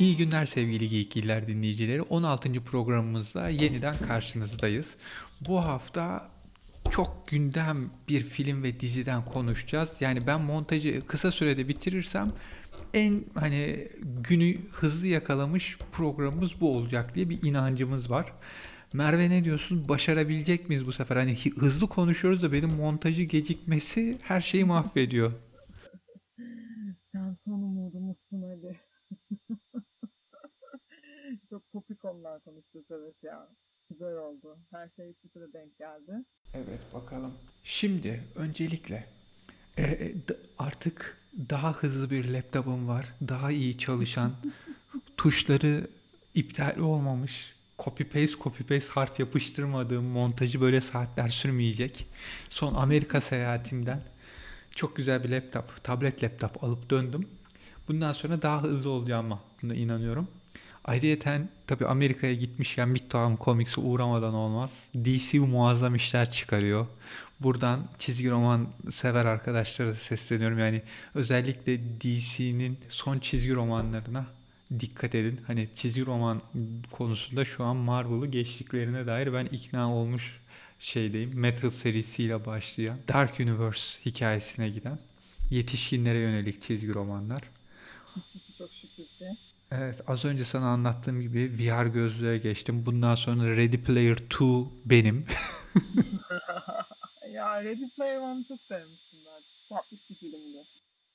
İyi günler sevgili Geyikliler dinleyicileri. 16. programımızda yeniden karşınızdayız. Bu hafta çok gündem bir film ve diziden konuşacağız. Yani ben montajı kısa sürede bitirirsem en hani günü hızlı yakalamış programımız bu olacak diye bir inancımız var. Merve ne diyorsun? Başarabilecek miyiz bu sefer? Hani hızlı konuşuyoruz da benim montajı gecikmesi her şeyi mahvediyor. Sen son umudumuzsun Ali. Çok popik konuşacağız evet ya. Güzel oldu. Her şey üst üste denk geldi. Evet bakalım. Şimdi öncelikle e, e, artık daha hızlı bir laptopum var. Daha iyi çalışan, tuşları iptal olmamış, copy paste copy paste harf yapıştırmadığım montajı böyle saatler sürmeyecek. Son Amerika seyahatimden çok güzel bir laptop, tablet laptop alıp döndüm. Bundan sonra daha hızlı olacağıma buna inanıyorum. Ayrıyeten tabii Amerika'ya gitmişken Midtown Comics'e uğramadan olmaz. DC muazzam işler çıkarıyor. Buradan çizgi roman sever arkadaşlara da sesleniyorum. Yani özellikle DC'nin son çizgi romanlarına dikkat edin. Hani çizgi roman konusunda şu an Marvel'ı geçtiklerine dair ben ikna olmuş şeydeyim. Metal serisiyle başlayan Dark Universe hikayesine giden yetişkinlere yönelik çizgi romanlar. Evet, az önce sana anlattığım gibi VR gözlüğe geçtim. Bundan sonra Ready Player 2 benim. ya Ready Player One'ı çok sevmiştim ben. Tatlış bir filmdi.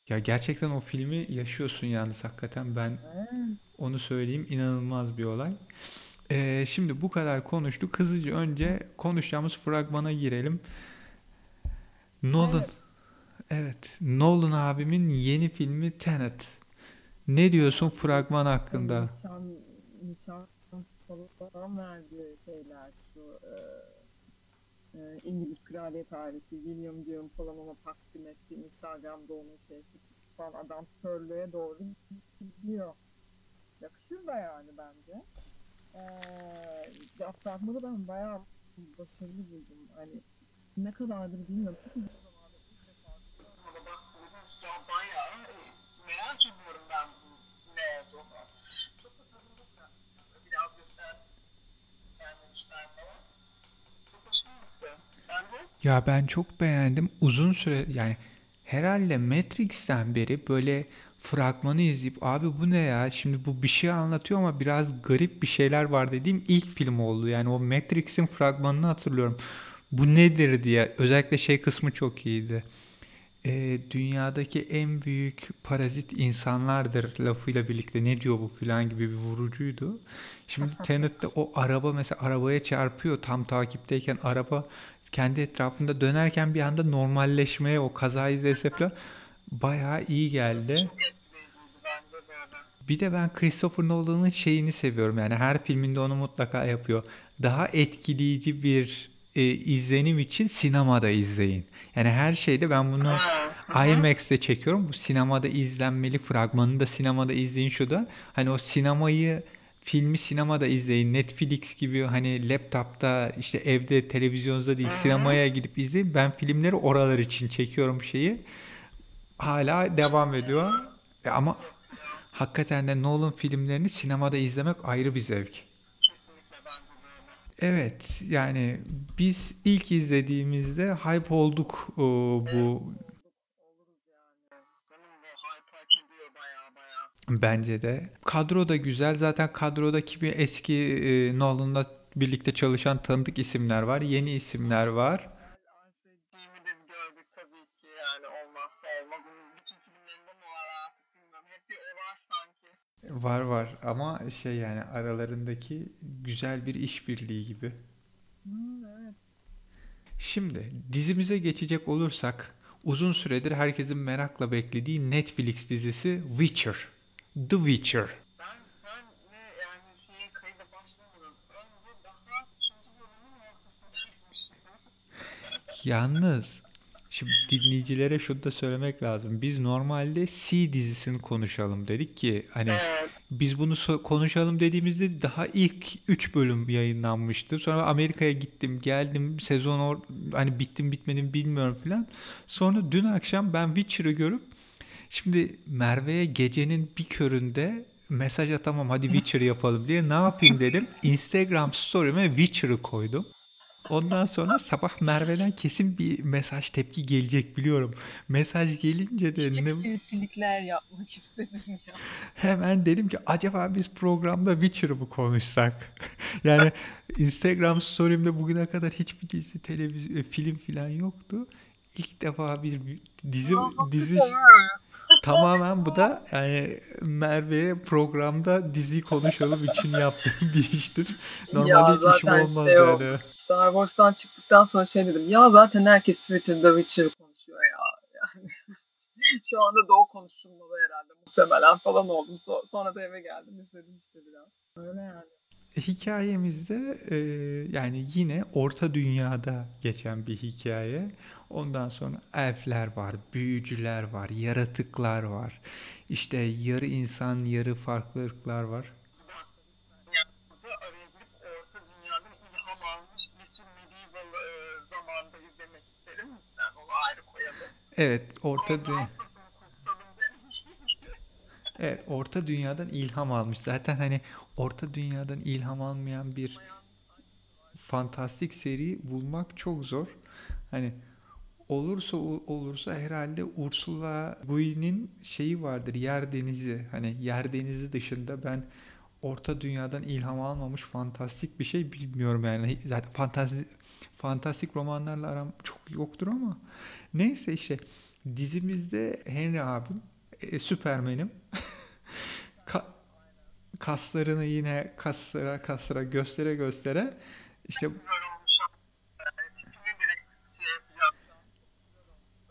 Ya gerçekten o filmi yaşıyorsun yalnız hakikaten ben onu söyleyeyim inanılmaz bir olay. Ee, şimdi bu kadar konuştuk. Hızlıca önce konuşacağımız fragmana girelim. Nolan. Evet. Evet, Nolan abimin yeni filmi Tenet. Ne diyorsun fragman hakkında? Nişan, nişan falan verdiği şeyler. Şu e, e, İngiliz kraliyet ailesi William Dion falan ona takdim etti. Instagram'da onun şey küçük falan adam sörlüğe doğru gidiyor. Yakışır da yani bence. Ya fragmanı ben bayağı başarılı buldum. Hani ne kadardır bilmiyorum. Çok uzun zamandır fragmana baktım. Merak ben ne olduğunu. Çok da tanıdık ya. Biraz göster gelmemişler falan. Çok hoşuma gitti. Bence Ya ben çok beğendim. Uzun süre yani herhalde Matrix'ten beri böyle fragmanı izleyip abi bu ne ya? Şimdi bu bir şey anlatıyor ama biraz garip bir şeyler var dediğim ilk film oldu. Yani o Matrix'in fragmanını hatırlıyorum. Bu nedir diye. Özellikle şey kısmı çok iyiydi. Ee, dünyadaki en büyük parazit insanlardır lafıyla birlikte ne diyor bu falan gibi bir vurucuydu. Şimdi Tenet'te o araba mesela arabaya çarpıyor tam takipteyken araba kendi etrafında dönerken bir anda normalleşmeye o kaza izlese falan bayağı iyi geldi. Bir de ben Christopher Nolan'ın şeyini seviyorum. Yani her filminde onu mutlaka yapıyor. Daha etkileyici bir e, izlenim için sinemada izleyin. Yani her şeyde ben bunu IMAX'te çekiyorum. Bu sinemada izlenmeli. Fragmanını da sinemada izleyin şu da. Hani o sinemayı filmi sinemada izleyin. Netflix gibi hani laptopta işte evde televizyonda değil sinemaya gidip izleyin. Ben filmleri oralar için çekiyorum şeyi. Hala devam ediyor. E ama hakikaten de Nolan filmlerini sinemada izlemek ayrı bir zevk. Kesinlikle bence de öyle. Evet yani biz ilk izlediğimizde hype olduk o, bu bence de. Kadro da güzel zaten kadrodaki bir eski e, Nolan'la birlikte çalışan tanıdık isimler var. Yeni isimler var. Var var ama şey yani aralarındaki güzel bir işbirliği gibi. Hmm, evet. Şimdi dizimize geçecek olursak uzun süredir herkesin merakla beklediği Netflix dizisi Witcher. The Witcher. Ben, ben ne yani şeye kayıda başlamadım. Önce daha ikinci bölümün ortasındaymıştım. Yalnız şimdi dinleyicilere şunu da söylemek lazım. Biz normalde C dizisini konuşalım dedik ki hani Evet. biz bunu so- konuşalım dediğimizde daha ilk 3 bölüm yayınlanmıştı. Sonra Amerika'ya gittim, geldim, sezon or hani bittim bitmedim bilmiyorum filan. Sonra dün akşam ben Witcher'ı görüp şimdi Merve'ye gecenin bir köründe mesaj atamam hadi Witcher yapalım diye ne yapayım dedim. Instagram story'ime Witcher'ı koydum. Ondan sonra sabah Merve'den kesin bir mesaj tepki gelecek biliyorum. Mesaj gelince de Küçük ne, sinsilikler yapmak istedim ya. hemen dedim ki acaba biz programda Witcher'ı mı konuşsak? Yani Instagram story'imde bugüne kadar hiçbir dizi, televizyon, film falan yoktu. İlk defa bir dizi dizi tamamen bu da yani Merve'ye programda dizi konuşalım için yaptığım bir iştir. Normalde Ya hiç işim zaten olmaz şey yani. Star Wars'tan çıktıktan sonra şey dedim. Ya zaten herkes Twitter'da Witcher konuşuyor ya. Yani şu anda da o konuşulmalı herhalde muhtemelen falan oldum. So- sonra da eve geldim izledim işte biraz. Öyle yani. Hikayemizde e, yani yine Orta Dünya'da geçen bir hikaye. Ondan sonra elfler var, büyücüler var, yaratıklar var. İşte yarı insan, yarı farklı ırklar var. Burada araya girip Orta Dünya'dan ilham almış bir tür medieval e, zamandayız demek isterim. Lütfen onu ayrı koyalım. Evet, Orta Dünya. Evet, Orta Dünya'dan ilham almış. Zaten hani Orta Dünya'dan ilham almayan bir fantastik seri bulmak çok zor. Hani olursa olursa herhalde Ursula Guin'in şeyi vardır. Yer Denizi. Hani Yer Denizi dışında ben Orta Dünya'dan ilham almamış fantastik bir şey bilmiyorum yani. Zaten fantastik fantastik romanlarla aram çok yoktur ama neyse işte dizimizde Henry abim e, Süpermen'im Ka- kaslarını yine kaslara kaslara göstere göstere işte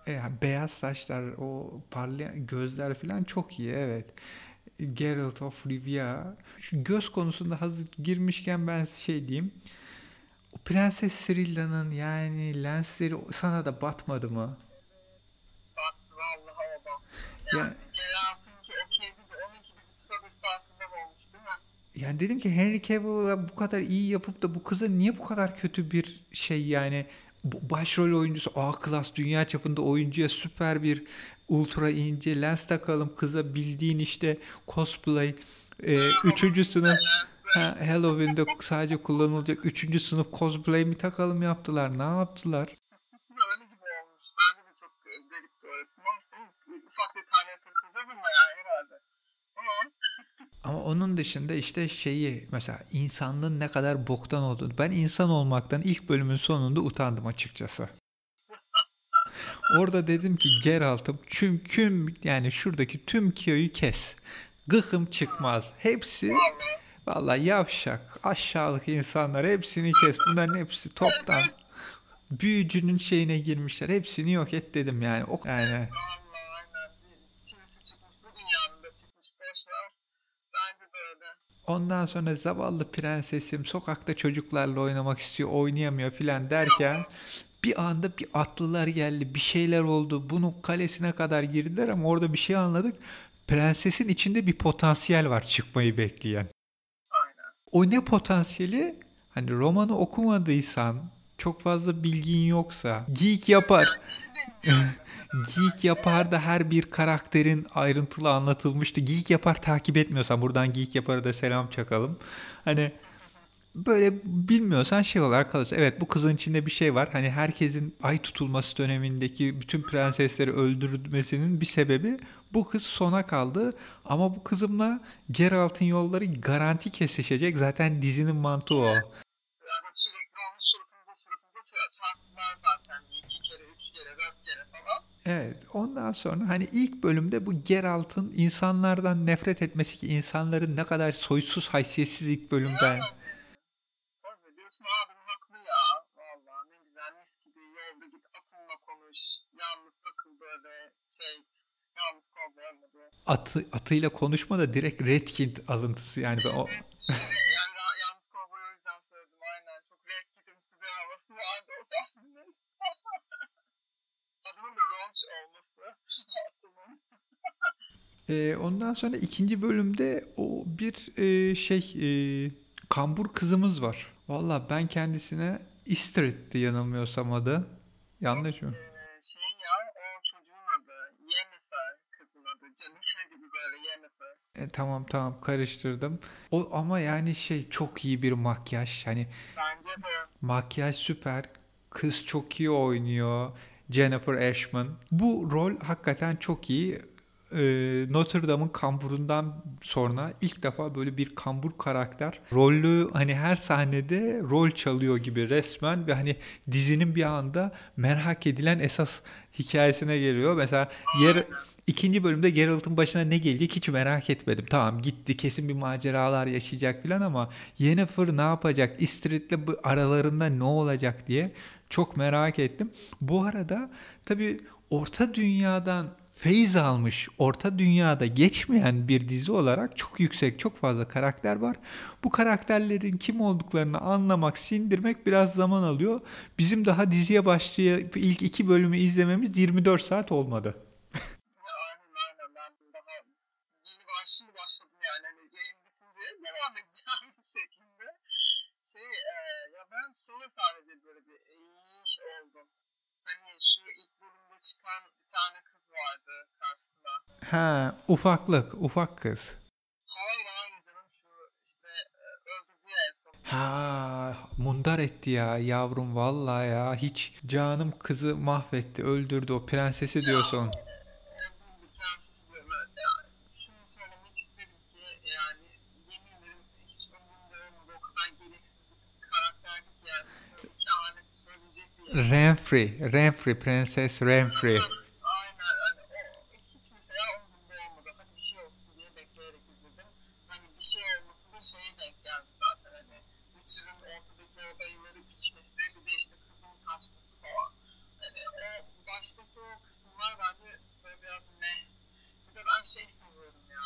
e, beyaz saçlar o parlayan gözler falan çok iyi evet. Geralt of Rivia. Şu göz konusunda hazır girmişken ben şey diyeyim. Prenses Cirilla'nın yani lensleri sana da batmadı mı? Bak vallahi o da. Ya, Yani Geralt'ınki okeydi de onunki bir buçuk estağfurullah olmuş değil mi? yani dedim ki Henry Cavill'a bu kadar iyi yapıp da bu kıza niye bu kadar kötü bir şey yani başrol oyuncusu A klas dünya çapında oyuncuya süper bir ultra ince lens takalım kıza bildiğin işte cosplay e, üçüncü sınıf ha, Halloween'de sadece kullanılacak üçüncü sınıf cosplay mi takalım yaptılar ne yaptılar? Öyle gibi olmuş. Bence de çok garipti orası. Ufak detaylara takılacağız ama yani herhalde. Ama Ama onun dışında işte şeyi mesela insanlığın ne kadar boktan olduğunu. Ben insan olmaktan ilk bölümün sonunda utandım açıkçası. Orada dedim ki Geralt'ım tüm yani şuradaki tüm kiyoyu kes. Gıkım çıkmaz. Hepsi vallahi yavşak, aşağılık insanlar hepsini kes. Bunların hepsi toptan büyücünün şeyine girmişler. Hepsini yok et dedim yani. O yani. Ondan sonra zavallı prensesim sokakta çocuklarla oynamak istiyor, oynayamıyor filan derken bir anda bir atlılar geldi, bir şeyler oldu. Bunun kalesine kadar girdiler ama orada bir şey anladık. Prensesin içinde bir potansiyel var çıkmayı bekleyen. O ne potansiyeli? Hani romanı okumadıysan, çok fazla bilgin yoksa, geek yapar. Geek yapar da her bir karakterin ayrıntılı anlatılmıştı. Geek yapar takip etmiyorsan buradan Geek yaparı da selam çakalım. Hani böyle bilmiyorsan şey olarak kalıyorsun. Evet bu kızın içinde bir şey var. Hani herkesin ay tutulması dönemindeki bütün prensesleri öldürmesinin bir sebebi bu kız sona kaldı. Ama bu kızımla Geralt'ın yolları garanti kesişecek. Zaten dizinin mantığı o. Yani sürekli onun suratımıza suratımıza ça- çarptılar zaten. İki kere, üç kere, dört kere falan. Evet, ondan sonra hani ilk bölümde bu Geralt'ın insanlardan nefret etmesi ki insanların ne kadar soysuz, haysiyetsiz ilk bölümden. Tabii diyorsun abim haklı ya. Vallahi ne güzel mis gibi yolda git atınla konuş. Yalnız takıl böyle şey. Yalnız kal olmadı. Atı, atıyla konuşma da direkt Redkit alıntısı yani ben o Evet yani yalnız kovboy o yüzden söyledim aynen. Çok red gitmişti bir havası vardı o. Adının da olması. Ee, ondan sonra ikinci bölümde o bir e, şey e, kambur kızımız var. Valla ben kendisine Istrid'di yanılmıyorsam adı. Yanlış mı? Ee, şey ya o çocuğun adı Yennefer kızın adı Jennifer gibi böyle Yennefer. E, tamam tamam karıştırdım. O ama yani şey çok iyi bir makyaj. Hani Bence de makyaj süper. Kız çok iyi oynuyor. Jennifer Ashman. Bu rol hakikaten çok iyi. Ee, Notre Dame'ın kamburundan sonra ilk defa böyle bir kambur karakter rolü hani her sahnede rol çalıyor gibi resmen ve hani dizinin bir anda merak edilen esas hikayesine geliyor. Mesela yer ikinci bölümde Geralt'ın başına ne gelecek hiç merak etmedim. Tamam gitti kesin bir maceralar yaşayacak falan ama Yennefer ne yapacak? Istrid'le bu aralarında ne olacak diye çok merak ettim. Bu arada tabii Orta Dünya'dan feyiz almış, Orta Dünya'da geçmeyen bir dizi olarak çok yüksek, çok fazla karakter var. Bu karakterlerin kim olduklarını anlamak, sindirmek biraz zaman alıyor. Bizim daha diziye başlayıp ilk iki bölümü izlememiz 24 saat olmadı. aynen aynen ben daha yeni başlı başladım yani hani yayın bitince devam edeceğim şeklinde. Şey e, ya ben şeye sadece böyle bir iyiş oldum. Hani şu ilk bölümde çıkan bir tane kız vardı karşısında. Ha, ufaklık, ufak kız. Hayır hayır canım şu işte e, öldürdü ya en son. Ha, mundar etti ya yavrum vallahi ya. Hiç canım kızı mahvetti, öldürdü o prensesi diyorsun. Diyorum evet yani. Şunu söylemek isterim ki yani yemin ederim hiç umurumda olmadı o kadar gereksiz bir karakterdi ki yani sınırlı kehaneti söyleyecek bir Renfrey, Renfrey, Prenses Renfrey. Aynen hani o hiç mesela umurumda olmadı. Hani bir şey olsun diye bekleyerek izledim. Hani bir şey olması da şeye denk geldi zaten hani Witcher'ın ortadaki o dayıları biçmesi bir de işte kızın kaçması falan. Hani o baştaki o kısımlar bence böyle biraz ne. Bir de ben şey seviyorum ya.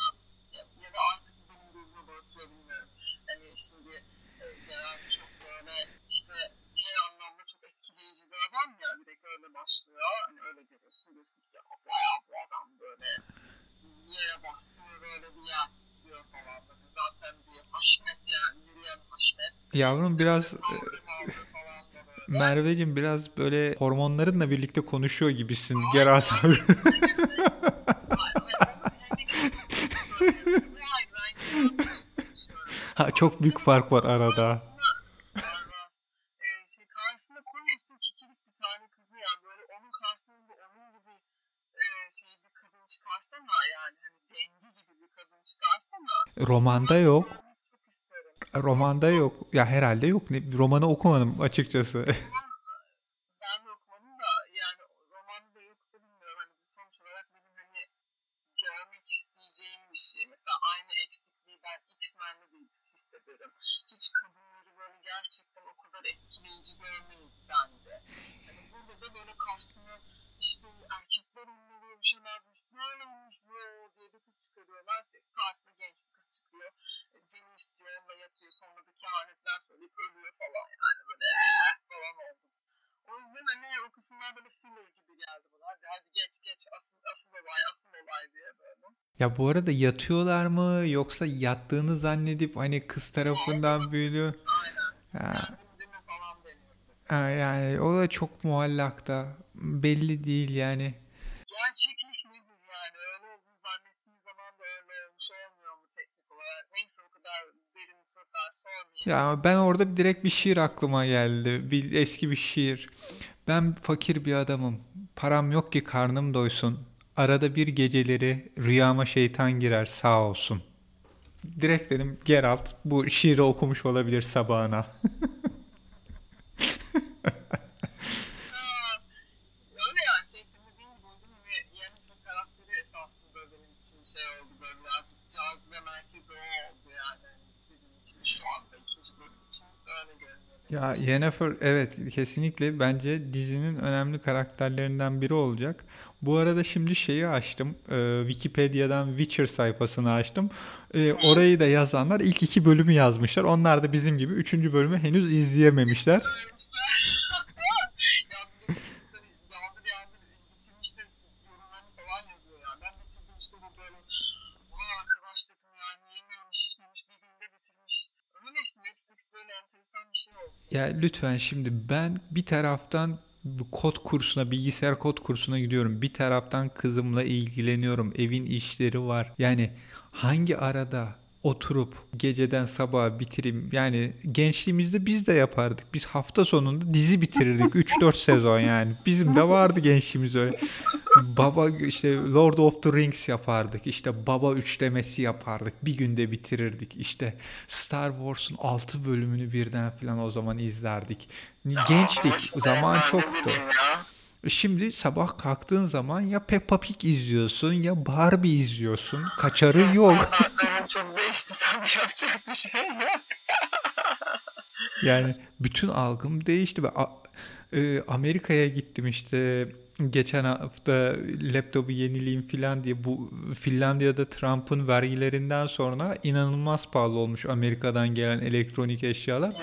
Ya, ya da artık benim gözüme batıyor bilmiyorum. Hani şimdi e, genel çok böyle işte her anlamda çok etkileyici bir adam ya direkt öyle başlıyor. Hani öyle görüyorsun diyorsun ki ya bayağı bu adam böyle yere bastığında böyle bir yer titriyor falan. Böyle zaten bir haşmet yani yürüyen haşmet. Yavrum biraz e. Merveciğim biraz böyle hormonlarınla birlikte konuşuyor gibisin Geralt abi. Ha, çok büyük fark var arada. Var var. Ee, şey karşısına koyuyorsun kikilik bir tane kızı yani böyle onun karşısında onun gibi e, şey bir kadın çıkarsana yani hani dengi gibi bir kadın çıkarsana. Romanda yok. Romanda yok. Ya herhalde yok. Romanı okumadım açıkçası. Ben de okumadım da yani romanı da yoksa bilmiyorum hani bu sonuç olarak benim hani görmek isteyeceğim bir şey. Mesela aynı eksikliği ben X-Men'de de hissederim. Hiç kadınları böyle gerçekten o kadar etkileyici görmeyiz bence. Yani burada da böyle karşısına işte erkekler onunla görüşemezmiş, böyleymiş bu diye bir kız çıkarıyorlar. Karşısına genç bir kız çıkıyor. Cem'i istiyor, onunla yatıyor. Sonra da kehanetler söyleyip ölüyor falan yani böyle eee falan oldu. O yüzden hani o kısımlar böyle filler gibi geldi bana. Hadi, hadi geç geç asıl, asıl olay asıl olay diye böyle. Ya bu arada yatıyorlar mı yoksa yattığını zannedip hani kız tarafından büyülüyor. Aynen. Ha, deniyordu. ha, yani o da çok muallakta. Belli değil yani. Gerçeklik nedir yani? Öyle olduğunu zannettiğin zaman da öyle olmuş olmuyor mu teknik olarak? Neyse o kadar Ya ben orada direkt bir şiir aklıma geldi. Bir eski bir şiir. Ben fakir bir adamım. Param yok ki karnım doysun. Arada bir geceleri rüyama şeytan girer sağ olsun. Direkt dedim Geralt bu şiiri okumuş olabilir sabahına. Ha, öyle yani şey dediğim gibi uygun ve yeni bir karakteri esasında benim için şey oldu böyle birazcık cazibe merkezi o oldu yani. Bizim için şu anda ikinci bölüm için öyle görünüyor. benim Ya. Yennefer evet kesinlikle bence dizinin önemli karakterlerinden biri olacak. Bu arada şimdi şeyi açtım. e, Wikipedia'dan Witcher sayfasını açtım. E, orayı da yazanlar ilk iki bölümü yazmışlar. Onlar da bizim gibi üçüncü bölümü henüz izleyememişler. Vermişler. ya bir de yandır yandır bitirmişler yorumlarını falan yazıyor yani. Ben bitirdim işte bu bölüm. Vay arkadaş dedim yani yememiş içmemiş bir günde bitirmiş. Öyle işte Netflix böyle enteresan bir şey oldu. Ya lütfen şimdi ben bir taraftan kod kursuna, bilgisayar kod kursuna gidiyorum. Bir taraftan kızımla ilgileniyorum. Evin işleri var. Yani hangi arada oturup geceden sabaha bitireyim. Yani gençliğimizde biz de yapardık. Biz hafta sonunda dizi bitirirdik. 3-4 sezon yani. Bizim de vardı gençliğimiz öyle. Baba işte Lord of the Rings yapardık. İşte Baba üçlemesi yapardık. Bir günde bitirirdik. İşte Star Wars'un 6 bölümünü birden falan o zaman izlerdik. Gençlik, zaman çoktu. Şimdi sabah kalktığın zaman ya Peppa Pig izliyorsun ya Barbie izliyorsun. Kaçarı yok. Saatlerim çok değişti tabii yapacak bir şey yok. Yani bütün algım değişti. Ben e, Amerika'ya gittim işte geçen hafta laptopu yenileyim falan diye bu Finlandiya'da Trump'ın vergilerinden sonra inanılmaz pahalı olmuş Amerika'dan gelen elektronik eşyalar.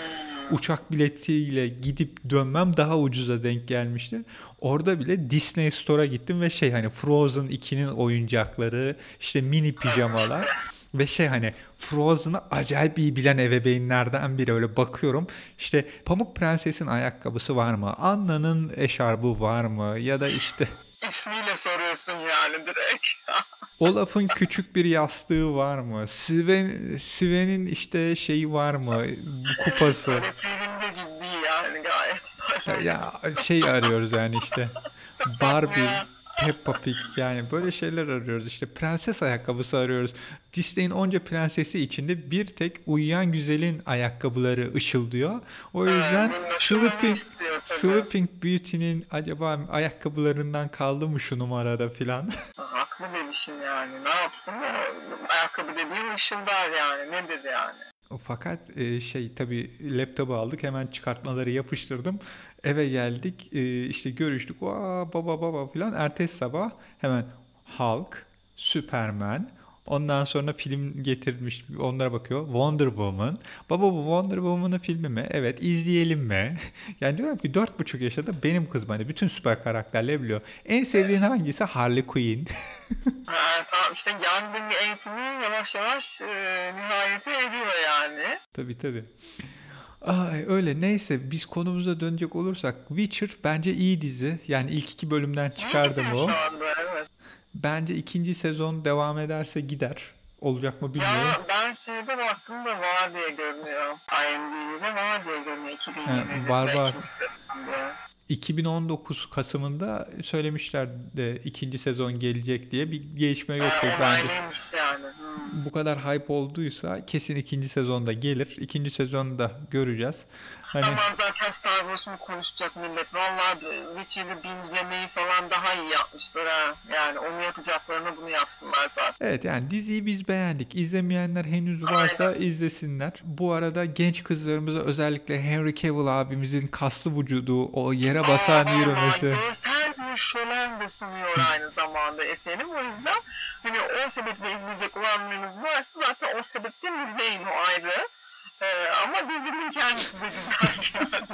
Uçak biletiyle gidip dönmem daha ucuza denk gelmişti. Orada bile Disney Store'a gittim ve şey hani Frozen 2'nin oyuncakları, işte mini pijamalar ve şey hani Frozen'ı acayip iyi bilen ebeveynlerden biri öyle bakıyorum. İşte Pamuk Prenses'in ayakkabısı var mı? Anna'nın eşarbı var mı? Ya da işte İsmiyle soruyorsun yani direkt. Olaf'ın küçük bir yastığı var mı? Sven, Sven'in işte şeyi var mı? Kupası. Böyle filmde ciddi yani gayet. Ya şey arıyoruz yani işte. Barbie. Peppa Pig yani böyle şeyler arıyoruz. İşte prenses ayakkabısı arıyoruz. Disney'in onca prensesi içinde bir tek uyuyan güzelin ayakkabıları ışıldıyor. O yüzden Sleeping. Sleeping Beauty'nin acaba ayakkabılarından kaldı mı şu numarada filan. Haklı demişim yani. Ne yapsın? Ayakkabı dediğin ışıldar yani. Nedir yani? Fakat e, şey tabii laptopu aldık hemen çıkartmaları yapıştırdım. Eve geldik e, işte görüştük. Aa, baba baba filan. Ertesi sabah hemen Hulk, Superman, ondan sonra film getirmiş onlara bakıyor. Wonder Woman. Baba bu Wonder Woman'ın filmi mi? Evet izleyelim mi? Yani diyorum ki dört buçuk yaşında benim kızım hani bütün süper karakterleri biliyor. En sevdiğin hangisi? Harley Quinn. Ha, tamam işte yangın eğitimi yavaş yavaş e, nihayete eriyor yani. Tabii tabii. Ay, öyle neyse biz konumuza dönecek olursak Witcher bence iyi dizi. Yani ilk iki bölümden çıkardım o. Bence ikinci sezon devam ederse gider. Olacak mı bilmiyorum. Ya ben şeyde baktım da var diye görünüyor. IMDb'de var diye görünüyor 2020'de. var, var. İkinci sezon diye. 2019 Kasım'ında söylemişler de ikinci sezon gelecek diye bir gelişme yok Ha, bence. yani. Hmm. Bu kadar hype olduysa kesin ikinci sezonda gelir. İkinci sezonda göreceğiz. Hani Tamam zaten Star Wars mu konuşacak millet? Vallahi Witcher'ı binzlemeyi falan daha iyi yapmışlar ha. Yani onu yapacaklarını bunu yapsınlar zaten. Evet yani diziyi biz beğendik. İzlemeyenler henüz varsa izlesinler. Bu arada genç kızlarımıza özellikle Henry Cavill abimizin kaslı vücudu, o yere basan yürümesi. Görsel bir şölen de sunuyor aynı zamanda efendim. O yüzden hani o sebeple izleyecek olanlarınız varsa zaten o sebepten izleyin o ayrı. Ee, ama dizinin kendisi de güzel.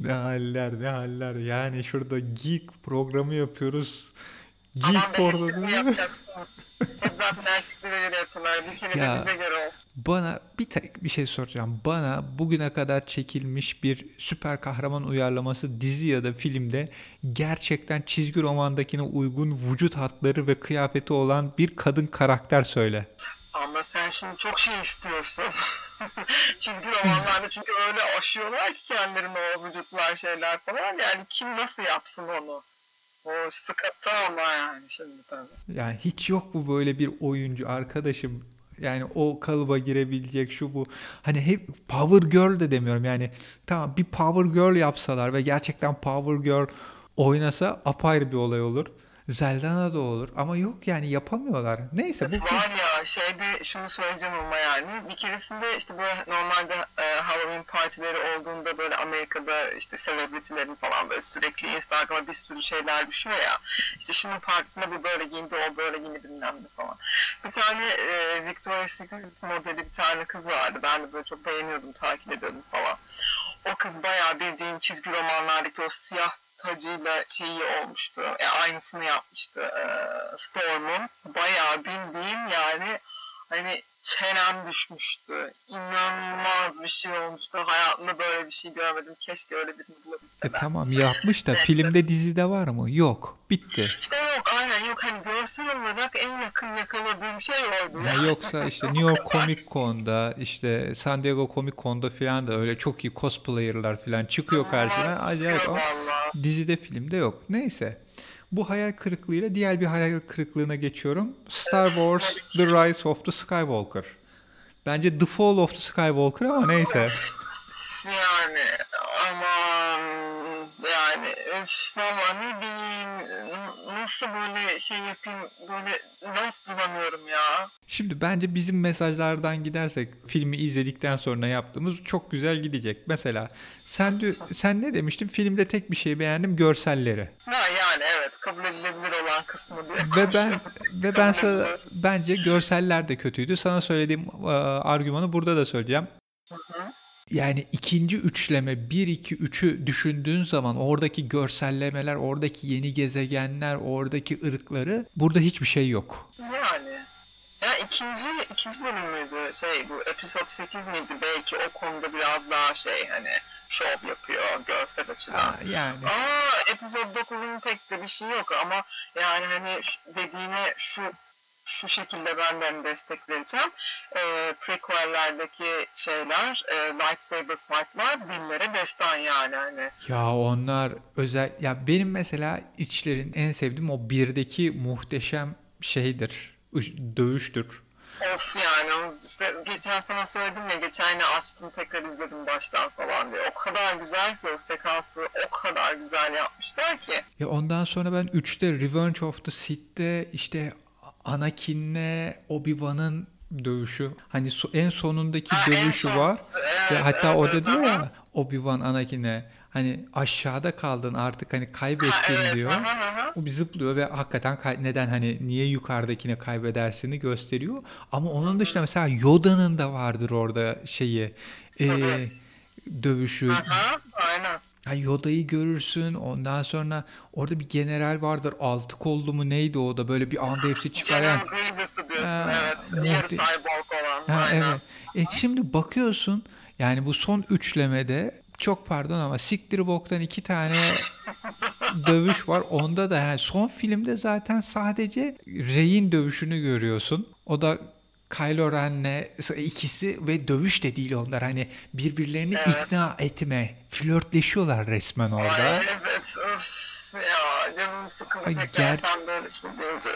Ne haller ne haller. Yani şurada geek programı yapıyoruz. Geek Aman yapacaksınız. Hep zaten erkeklere göre yapıyorlar. Bir kere Ya. de bize göre olsun. Bana bir tek bir şey soracağım. Bana bugüne kadar çekilmiş bir süper kahraman uyarlaması dizi ya da filmde gerçekten çizgi romandakine uygun vücut hatları ve kıyafeti olan bir kadın karakter söyle. Ama sen şimdi çok şey istiyorsun. Çizgi romanlarda çünkü öyle aşıyorlar ki kendilerini o vücutlar şeyler falan. Yani kim nasıl yapsın onu? O sıkıntı ama yani şimdi tabii. Yani hiç yok mu böyle bir oyuncu arkadaşım? Yani o kalıba girebilecek şu bu. Hani hep Power Girl de demiyorum. Yani tamam bir Power Girl yapsalar ve gerçekten Power Girl oynasa apayrı bir olay olur. Zeldana da olur ama yok yani yapamıyorlar. Neyse bu Var ya şeyde şunu söyleyeceğim ama yani bir keresinde işte böyle normalde e, Halloween partileri olduğunda böyle Amerika'da işte celebrity'lerin falan böyle sürekli Instagram'a bir sürü şeyler düşüyor ya. İşte şunun partisinde bu böyle giyindi, o böyle giyindi bilmem ne falan. Bir tane e, Victoria's Secret modeli bir tane kız vardı. Ben de böyle çok beğeniyordum, takip ediyordum falan. O kız bayağı bildiğin çizgi romanlardaki o siyah tacıyla şeyi olmuştu. E, aynısını yapmıştı e, Storm'un. Bayağı bildiğin yani hani çenem düşmüştü. İnanılmaz bir şey olmuştu. Hayatımda böyle bir şey görmedim. Keşke öyle birini E bulabilsem. tamam yapmış da filmde dizide var mı? Yok. Bitti. İşte yok aynen yok hani görsel olarak en yakın yakaladığım şey oydu. Ya yoksa işte New York Comic Con'da işte San Diego Comic Con'da falan da öyle çok iyi cosplayer'lar falan çıkıyor karşına. Acayip ama dizide filmde yok. Neyse. Bu hayal kırıklığıyla diğer bir hayal kırıklığına geçiyorum. Star Wars The Rise of the Skywalker. Bence The Fall of the Skywalker ama neyse. Yani öf valla ne diyeyim nasıl böyle şey yapayım böyle laf bulamıyorum ya. Şimdi bence bizim mesajlardan gidersek filmi izledikten sonra yaptığımız çok güzel gidecek. Mesela sen dü- sen ne demiştin? Filmde tek bir şey beğendim görselleri. Ha yani evet kabul edilebilir olan kısmı diye Ve ben ve ben sana bence görseller de kötüydü. Sana söylediğim e, argümanı burada da söyleyeceğim. hı. Yani ikinci üçleme 1 2 3'ü düşündüğün zaman oradaki görsellemeler, oradaki yeni gezegenler, oradaki ırkları burada hiçbir şey yok. Yani. Ya ikinci, ikinci bölüm müydü? Şey bu episode 8 miydi? Belki o konuda biraz daha şey hani şov yapıyor görsel açıdan. Ha, yani Aa episode 9'un pek de bir şey yok ama yani hani dediğine şu şu şekilde ben de destek vereceğim. Ee, prequel'lerdeki şeyler, e, lightsaber fight'lar dillere destan yani hani. Ya onlar özel ya benim mesela içlerin en sevdiğim o birdeki muhteşem şeydir. Dövüştür. Of yani işte geçen sana söyledim ya geçen yine açtım tekrar izledim baştan falan diye. O kadar güzel ki o sekansı o kadar güzel yapmışlar ki. Ya ondan sonra ben 3'te Revenge of the Sith'te işte Anakin'le Obi-Wan'ın dövüşü. Hani so- en sonundaki Ha, en dövüşü son. var. Evet, Ve hatta evet, o da diyor ya Obi-Wan Anakin'e hani aşağıda kaldın artık hani kaybettin Ha, evet, diyor. O bir zıplıyor ve hakikaten neden hani niye yukarıdakini kaybedersini gösteriyor. Ama onun dışında mesela Yoda'nın da vardır orada şeyi e, dövüşü. Aha, aynen. Ha, Yoda'yı görürsün. Ondan sonra orada bir general vardır. Altı kollu mu neydi o da böyle bir anda hepsi çıkar. General Grievous'u diyorsun Ha, evet. muhte- Yarı cyborg olan. ha, aynen. evet. E şimdi bakıyorsun yani bu son üçlemede çok pardon ama siktir boktan iki tane dövüş var. Onda da yani son filmde zaten sadece Rey'in dövüşünü görüyorsun. O da Kylo Ren'le ikisi ve dövüş de değil onlar. Hani birbirlerini Evet. ikna etme, flörtleşiyorlar resmen orada. Ay, evet öf ya canım sıkıldı ger- sen böyle deyince.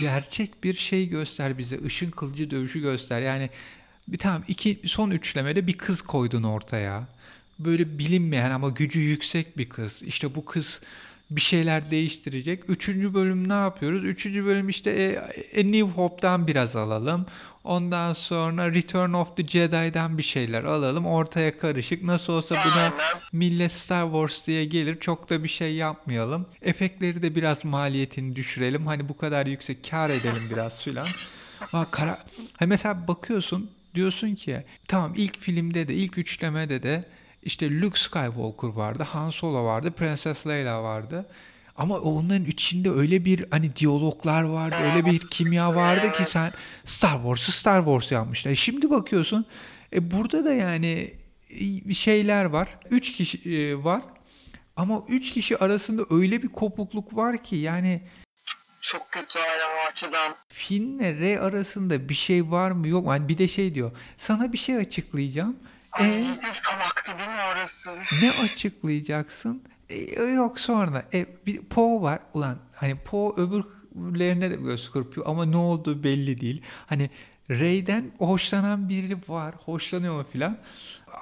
gerçek bir şey göster bize. Işın kılıcı dövüşü göster. Yani bir tamam iki son üçlemede bir kız koydun ortaya. Böyle bilinmeyen ama gücü yüksek bir kız. İşte bu kız bir şeyler değiştirecek. Üçüncü bölüm ne yapıyoruz? Üçüncü bölüm işte e, e, New Hope'dan biraz alalım. Ondan sonra Return of the Jedi'den bir şeyler alalım. Ortaya karışık. Nasıl olsa buna millet Star Wars diye gelir. Çok da bir şey yapmayalım. Efektleri de biraz maliyetini düşürelim. Hani bu kadar yüksek kar edelim biraz filan. Ama kara... Ha mesela bakıyorsun diyorsun ki tamam ilk filmde de ilk üçlemede de işte Luke Skywalker vardı, Han Solo vardı, Princess Leia vardı. Ama onların içinde öyle bir hani diyaloglar vardı, öyle bir kimya vardı ki sen Star Wars'ı Star Wars yapmışlar. E Şimdi bakıyorsun e burada da yani e, şeyler var. Üç kişi e, var. Ama üç kişi arasında öyle bir kopukluk var ki yani Çok kötü aynen o açıdan. Finn'le Rey arasında bir şey var mı yok mu? Hani bir de şey diyor. Sana bir şey açıklayacağım. Ay E, iyice salaktı değil mi orası? ne açıklayacaksın? E, yok sonra. E, bir Poe var. Ulan hani Poe öbürlerine de göz kırpıyor ama ne olduğu belli değil. Hani Rey'den hoşlanan biri var. Hoşlanıyor mu filan.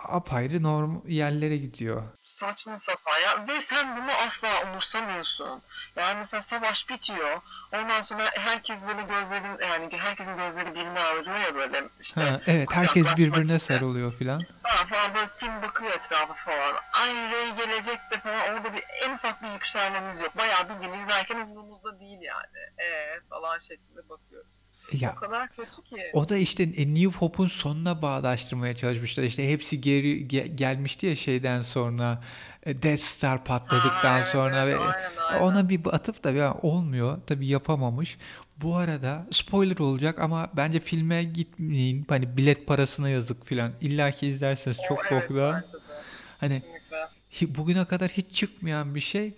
Apayrı norm yerlere gidiyor. Saçma sapan ya ve sen bunu asla umursamıyorsun. Yani mesela savaş bitiyor. Ondan sonra herkes böyle gözlerin yani herkesin gözleri birine ağrıyor ya böyle işte. Ha, evet herkes birbirine için. sarılıyor filan. Ha, falan böyle film bakıyor etrafa falan. Ay Ray gelecek de falan orada bir en ufak bir yükselmemiz yok. Bayağı bildiğin izlerken umurumuzda değil yani. Ee falan şeklinde bakıyoruz. Ya O kadar kötü ki. o da işte e, New Hope'un sonuna bağdaştırmaya çalışmışlar. İşte hepsi geri ge- gelmişti ya şeyden sonra e, Death Star patladıktan Ha, sonra evet, ve aynen, aynen. ona bir atıp da ya olmuyor. Tabii yapamamış. Bu arada spoiler olacak ama bence filme gitmeyin. Hani bilet parasına yazık filan. İlla ki izlerseniz O, çok evet, bokla. Hani Kesinlikle. bugüne kadar hiç çıkmayan bir şey.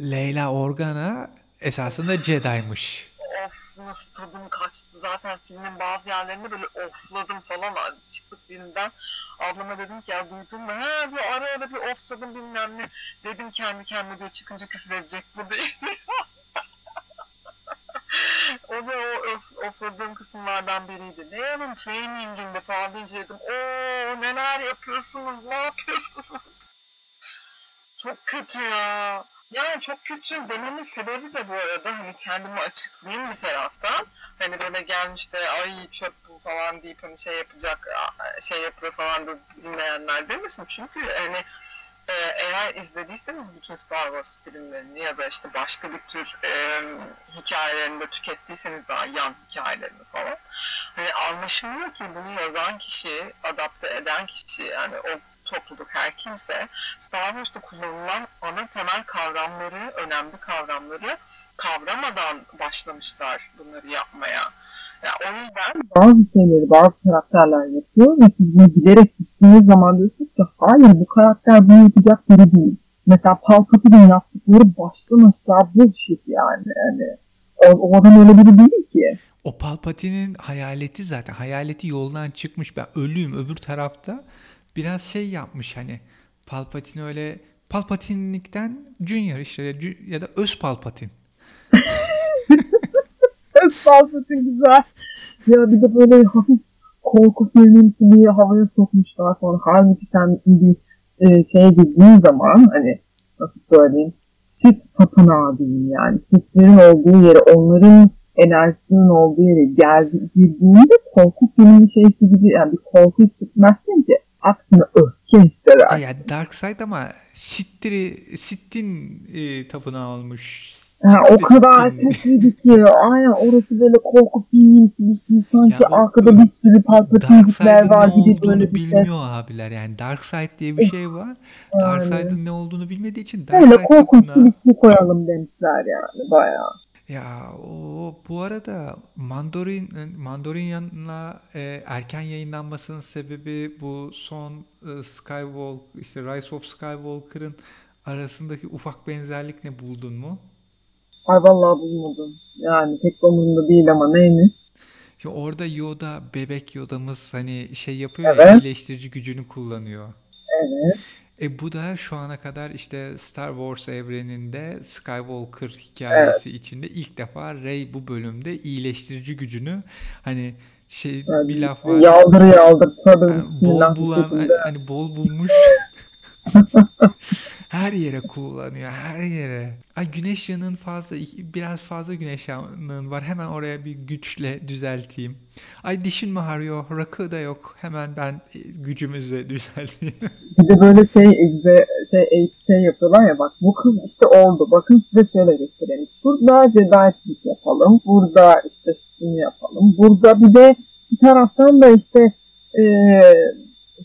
Leyla Organa esasında Jedi'mış. Of nasıl tadım kaçtı. Zaten filmin bazı yerlerinde böyle ofladım falan. Çıktık filmden. Ablama dedim ki ya duydun mu? Ha diyor ara ara bir ofladım bilmem ne. Dedim kendi kendime diyor çıkınca küfür edecek bu diye. o da o of, ofladığım kısımlardan biriydi. Leon'un traininginde falan deyince dedim ooo neler yapıyorsunuz ne yapıyorsunuz? Çok kötü ya. Yani çok kötü dememin sebebi de bu arada hani kendimi açıklayayım bir taraftan. Hani böyle gelmiş de ay çöp bu falan deyip hani şey yapacak şey yapıyor falan da dinleyenler demesin. Çünkü hani e, eğer izlediyseniz bütün Star Wars filmlerini ya da işte başka bir tür e, hikayelerini de tükettiyseniz daha yan hikayelerini falan hani anlaşılıyor ki bunu yazan kişi, adapte eden kişi yani o topluluk her kimse Star Wars'ta kullanılan ana temel kavramları, önemli kavramları kavramadan başlamışlar bunları yapmaya. Yani o yüzden bazı şeyleri bazı karakterler yapıyor ve siz bunu bilerek gittiğiniz zaman diyorsunuz ki hayır bu karakter bunu yapacak biri değil. Mesela Palpatine'in yaptıkları baştan aşağı bullshit yani. yani o, o adam öyle biri değil ki. O Palpatine'in hayaleti zaten. Hayaleti yoldan çıkmış. Ben ölüyüm öbür tarafta. Biraz şey yapmış hani. Palpatine öyle Palpatine'likten Junior işte ya da öz Palpatine. öz Palpatine güzel. Ya bir de böyle hafif korku filmimsi bir havaya sokmuşlar falan. Halbuki sen bir e, şeye girdiğin zaman hani nasıl söyleyeyim Sith tapınağı diyeyim yani. Sith'lerin olduğu yere, onların enerjisinin olduğu yere geldi, girdiğinde korku filmi şeysi gibi yani bir korku hissetmezsin ki. Aksine öfke. E yani Dark Side ama Sith'leri, Sith'in e, tapınağı olmuş. Ha, o kadar kötüydü ki. Aynen orası böyle korku filmimsi bir şey. Sanki Ya o- arkada bir sürü Side'ın var gibi böyle bir şey. bilmiyor abiler. Yani Dark Side diye bir şey var. Dark Yani. Side'ın ne olduğunu bilmediği için Dark Böyle Side korkunç bir şey koyalım demişler yani bayağı. Ya o bu arada Mandarin Mandalorian'la e, erken yayınlanmasının sebebi bu son e, Skywalk işte Rise of Skywalker'ın arasındaki ufak benzerlik ne buldun mu? Ay vallahi bulmadım. Yani pek umurumda değil ama neymiş? Şimdi orada Yoda bebek Yoda'mız hani şey yapıyor ya Evet. iyileştirici gücünü kullanıyor. Evet. E bu da şu ana kadar işte Star Wars evreninde Skywalker hikayesi içinde ilk defa Rey bu bölümde iyileştirici gücünü hani şey Yani bir laf var. Yaldır yaldır Yani bol bulan şekilde. hani bol bulmuş her yere kullanıyor her yere. Ay güneş yanığın fazla biraz fazla güneş yanığın var hemen oraya bir güçle düzelteyim. Ay düşünme Hario rakı da yok hemen ben e, gücümüzle düzelteyim. Bir de böyle şey egze, şey, eğit- şey yapıyorlar ya bak bu kız işte oldu. Bakın size şöyle göstereyim. Şurada Jedi'lik yapalım. Burada işte şunu yapalım. Burada bir de bir taraftan da işte eee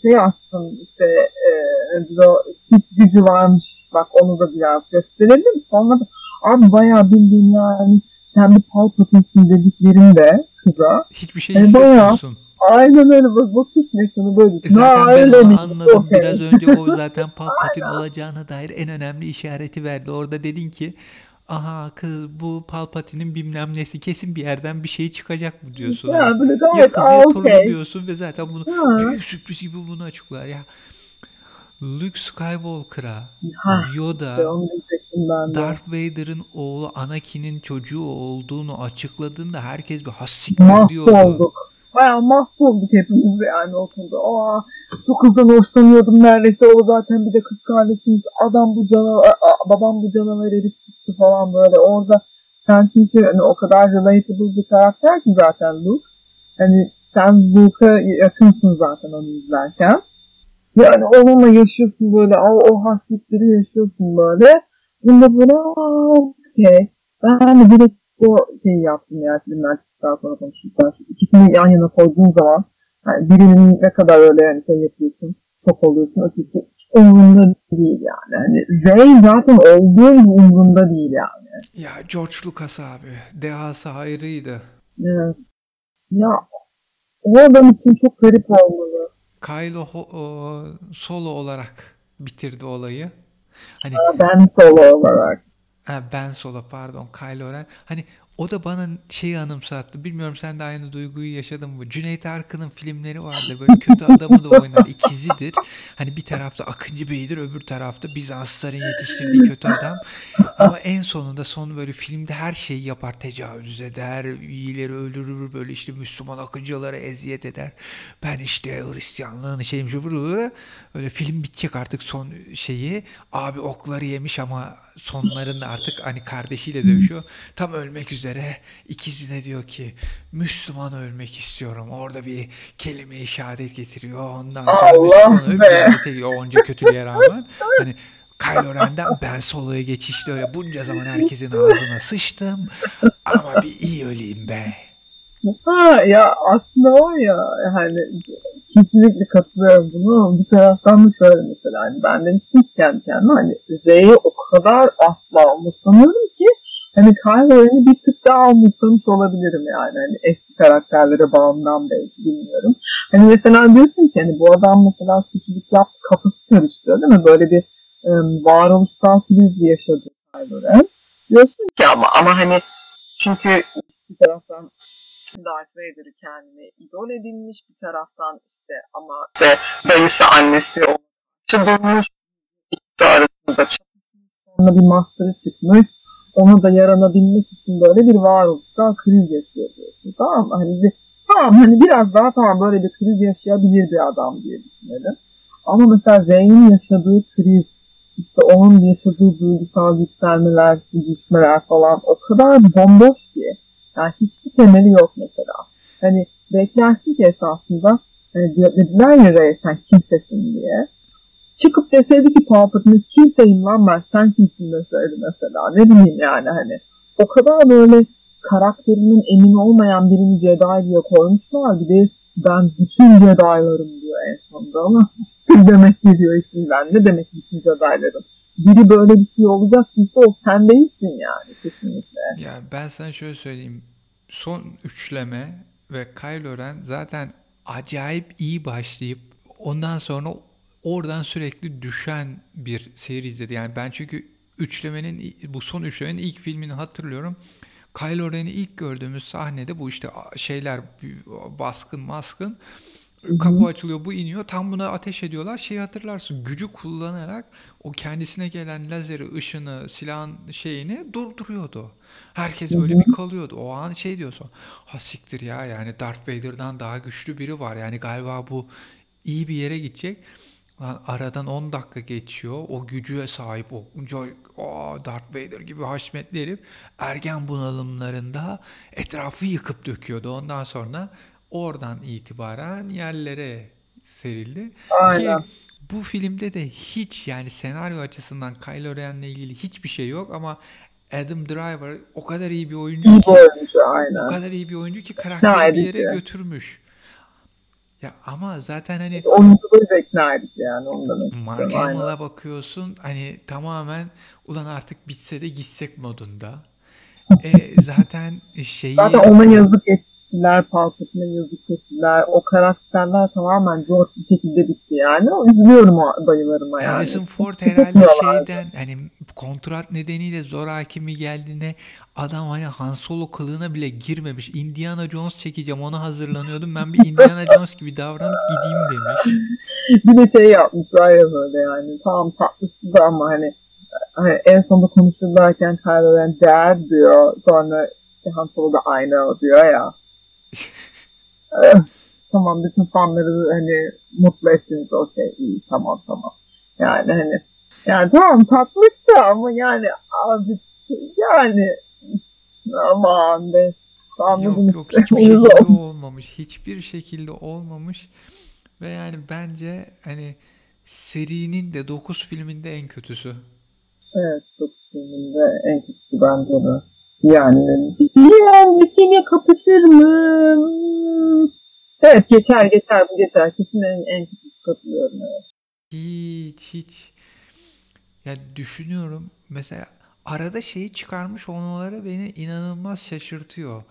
şey aslında işte eee o Sith gücü varmış. Bak onu da biraz gösterelim. Sonra da abi bayağı bildiğin yani sen bir Palpatine'sin dediklerinde kıza Hiçbir şey E, bayağı. hissetmiyorsun. aynen öyle bak bakıyorsun ekranı böyle. E Zaten Ha, ben onu anladım. okey. Biraz önce o zaten Palpatine olacağına dair en önemli işareti verdi. Orada dedin ki aha kız bu Palpatine'in bilmem nesi kesin bir yerden bir şey çıkacak mı diyorsun. Ya böyle Ya gayet kızı aa ya torunu okey. diyorsun ve zaten bunu Ha. büyük sürpriz gibi bunu açıklar ya. Luke Skywalker'a Yoda. Darth Vader'ın oğlu Anakin'in çocuğu olduğunu açıkladığında herkes bir hassiktir diyordu. Mahvolduk. Bayağı mahvolduk hepimiz yani okulda. Aa, çok hızlı hoşlanıyordum neredeyse. O zaten bir de kız kardeşimiz. Adam bu canavar, babam bu canavar herif çıktı falan böyle. Orada sen çünkü hani o kadar relatable bir karakter ki zaten Luke. Hani sen Luke'a yakınsın zaten onu izlerken. Yani onunla yaşıyorsun böyle. O, o hasretleri yaşıyorsun böyle. Bunda böyle okey. Ben de direkt o şeyi yaptım ya filmden çıktıktan sonra konuştuktan. İkisini yan yana koyduğun zaman yani birinin ne kadar öyle yani şey yapıyorsun, şok oluyorsun, öteki hiç umurunda değil yani. Hani Ray zaten olduğu gibi umurunda değil yani. Ya George Lucas abi. Dehası ayrıydı. Evet. Ya o adam için çok garip olmalı. Kylo o, Solo olarak bitirdi olayı. Hani Ben solo olarak. ha, Ben Solo pardon Kylo Ren. Hani o da bana şeyi anımsattı. Bilmiyorum sen de aynı duyguyu yaşadın mı? Cüneyt Arkın'ın filmleri vardı. Böyle kötü adamı da oynar. İkizidir. Hani bir tarafta Akıncı Bey'dir, öbür tarafta Bizansların yetiştirdiği kötü adam. Ama en sonunda sonu böyle filmde her şeyi yapar. Tecavüz eder, iyileri öldürür, böyle işte Müslüman akıncılara eziyet eder. Ben işte Hristiyanlığın şeyim şu burada. Öyle film bitecek artık son şeyi. Abi okları yemiş ama sonlarında artık hani kardeşiyle dövüşüyor. Tam ölmek üzere ikizine diyor ki Müslüman ölmek istiyorum. Orada bir kelime-i şehadet getiriyor. Ondan sonra Allah Müslüman ölüp cennete gidiyor. Onca kötülüğe rağmen. Hani Kylo Ren'den Ben Solo'ya geçişte öyle bunca zaman herkesin ağzına sıçtım. Ama bir iyi öleyim be. Ha ya aslında var ya hani kesinlikle katılıyorum bunu ama bir taraftan da şöyle mesela hani ben demiştim ki kendi kendime hani Rey'i o kadar asla umursamıyorum ki hani Kylo Ren'i bir tık daha umursamış olabilirim yani hani eski karakterlere bağımdan belki bilmiyorum. Hani mesela diyorsun ki hani bu adam mesela kötülük yaptı kafası karıştırıyor değil mi? Böyle bir e, varoluşsal kriz yaşadı Kylo Ren. Diyorsun ki ama ama hani çünkü bir taraftan Darth Vader'ı kendine idol edinmiş bir taraftan işte ama işte dayısı annesi o durmuş ikisi arasında çatışmış sonra bir master'ı çıkmış ona da yaranabilmek için böyle bir varoluşsal kriz yaşıyor diyorsun tamam mı? Hani bir, tamam hani biraz daha tamam böyle bir kriz yaşayabilir bir adam diye düşünelim. Ama mesela Rey'in yaşadığı kriz işte onun yaşadığı duygusal yükselmeler, düşmeler falan o kadar bomboş ki. Yani hiçbir temeli yok mesela. Hani beklersin ki esasında hani diyor- dediler ya Rey sen kimsesin diye. Çıkıp deseydi ki Palpatine kimseyim lan ben sen kimsin deseydi mesela. Ne bileyim yani hani. O kadar böyle karakterinin emin olmayan birini Jedi diye koymuşlar. Bir de ben bütün Jedi'larım diyor en sonunda ama demek geliyor içinden. Ne demek bütün Jedi'larım? Biri böyle bir şey olacak ise o sen değilsin yani kesinlikle. Ya ben sana şöyle söyleyeyim. Son üçleme ve Kylo Ren zaten acayip iyi başlayıp ondan sonra oradan sürekli düşen bir seri izledi. Yani ben çünkü üçlemenin bu son üçlemenin ilk filmini hatırlıyorum. Kylo Ren'i ilk gördüğümüz sahnede bu işte şeyler baskın maskın kapı açılıyor bu iniyor tam buna ateş ediyorlar şeyi hatırlarsın gücü kullanarak o kendisine gelen lazeri ışını silahın şeyini durduruyordu. Herkes böyle bir kalıyordu. O an şey diyorsun. Ha siktir ya yani Darth Vader'dan daha güçlü biri var. Yani galiba bu iyi bir yere gidecek. Lan aradan 10 dakika geçiyor. O gücü sahip o, o Darth Vader gibi haşmetli herif ergen bunalımlarında etrafı yıkıp döküyordu. Ondan sonra oradan itibaren yerlere serildi. Ki Aynen. bu filmde de hiç yani senaryo açısından Kylo Ren'le ilgili hiçbir şey yok ama Adam Driver o kadar iyi bir oyuncu İyi ki o kadar iyi bir oyuncu ki karakteri bir yere götürmüş. Ya ama zaten hani Oyunculuğu da ikna edici yani demek Mark. Hamill'a bakıyorsun hani tamamen ulan artık bitse de gitsek modunda. E, zaten şeyi Zaten ona yazık ettiler, Palpatine'e yazık ettiler. O karakterler tamamen George bir şekilde bitti yani. Üzülüyorum o dayılarıma yani. Harrison Ford herhalde şeyden hani kontrat nedeniyle zor hakimi geldiğinde adam hani Han Solo kılığına bile girmemiş. Indiana Jones çekeceğim ona hazırlanıyordum. Ben bir Indiana Jones gibi davranıp gideyim demiş. Bir de şey yapmışlar ya böyle yani. Tamam tatlıştı da ama hani, hani en sonunda konuşurlarken Kylo Ren dad diyor. Sonra işte Han Solo da aynı diyor ya. Tamam bütün fanları hani mutlu ettiniz okey iyi tamam tamam. Yani hani yani tamam tatlıştı ama yani abi yani aman be anladım Yok yok hiçbir şekilde olmamış. Hiçbir şekilde olmamış. Ve yani bence hani serinin de 9 filminde en kötüsü. Evet çok filminde en kötüsü bence de. Yani bilmiyorum Zeki'yle kapışır mı? Evet geçer geçer bu geçer. Kesin en, en kötüsü katılıyorum. Evet. Hiç hiç. Ya düşünüyorum mesela arada şeyi çıkarmış olmaları beni inanılmaz şaşırtıyor.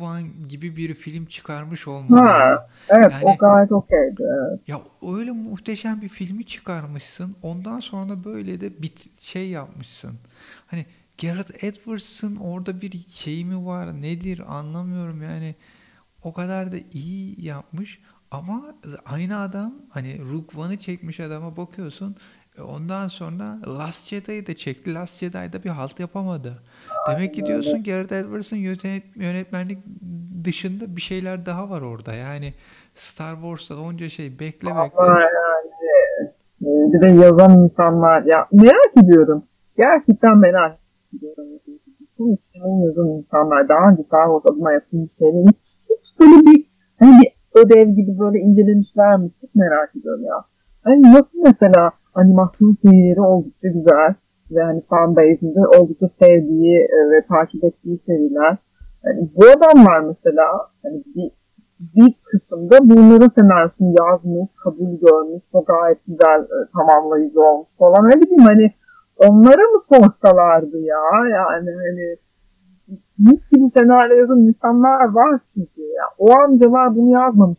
One gibi bir film çıkarmış olmaları. Ha, evet Yani- o gayet okeydi. Evet. Ya öyle muhteşem bir filmi çıkarmışsın. Ondan sonra böyle de bit şey yapmışsın. Hani Gareth Edwards'ın orada bir şey mi var nedir anlamıyorum yani. O kadar da iyi yapmış ama aynı adam hani Rogue One'ı çekmiş adama bakıyorsun. e, Ondan sonra Last Jedi'yi de çekti. Last Jedi'da bir halt yapamadı. Demek ki diyorsun Gareth Edwards'ın yönet- yönetmenlik dışında bir şeyler daha var orada. Yani Star Wars'ta onca şey bekle bekle. Ama yani bir de yazan insanlar ya merak ediyorum. Gerçekten merak Bu işlemin yazan insanlar daha önce Wars adına yapılmış şeyleri hiç, hiç böyle bir hani ödev gibi böyle incelemişler mi? Çok merak ediyorum ya. Hani nasıl mesela animasyon serileri oldukça güzel ve hani fanbase'in de oldukça sevdiği e, ve takip ettiği seriler. Yani bu adamlar mesela hani bir bir kısımda bunların senaryosunu yazmış, kabul görmüş, çok gayet güzel e, tamamlayıcı olmuş falan. Ne bileyim hani onlara mı sorsalardı ya? Yani hani mis gibi senaryo yazan insanlar var çünkü. Ya. O amcalar bunu yazmamış.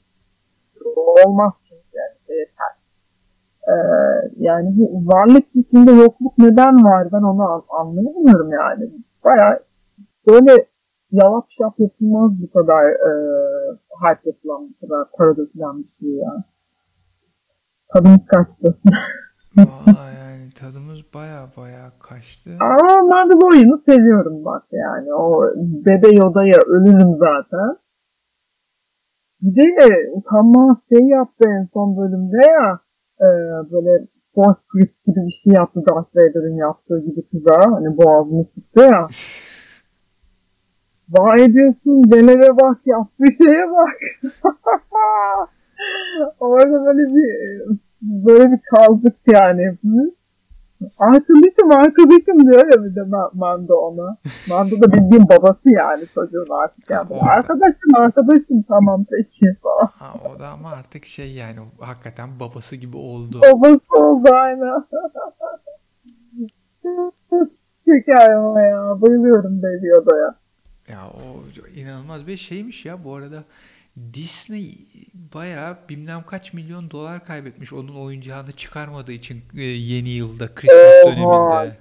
Olmaz çünkü yani şeye ters. Ee, yani bu varlık içinde yokluk neden var ben onu an- anlayamıyorum yani. Baya böyle yalap şap yapılmaz bu kadar e, hype yapılan, bu kadar para dökülen bir şey ya. Tadımız kaçtı. Yani tadımız baya baya kaçtı. Ama Mandalorian'ı seviyorum bak yani. O Bebe Yoda'ya ölürüm zaten. Bir de utanmaz şey yaptı en son bölümde ya. E, böyle Force Grip gibi bir şey yaptı Darth Vader'ın yaptığı gibi kıza. Hani boğazını sıktı ya. Vay diyorsun deneme bak yaptığı şeye bak. Orada böyle bir böyle bir kaldık yani hepimiz. Arkadaşım arkadaşım diyor ya bir de Ma- Mando ona. Mando da bildiğin babası yani çocuğun artık yani. Orada. Arkadaşım arkadaşım tamam peki falan. Ha, o da ama artık şey yani hakikaten babası gibi oldu. Babası oldu aynen. Şeker ama ya. Bayılıyorum Baby Yoda'ya. Ya o inanılmaz bir şeymiş ya bu arada. Disney bayağı bilmem kaç milyon dolar kaybetmiş onun oyuncağını çıkarmadığı için e, yeni yılda Christmas Oha. döneminde.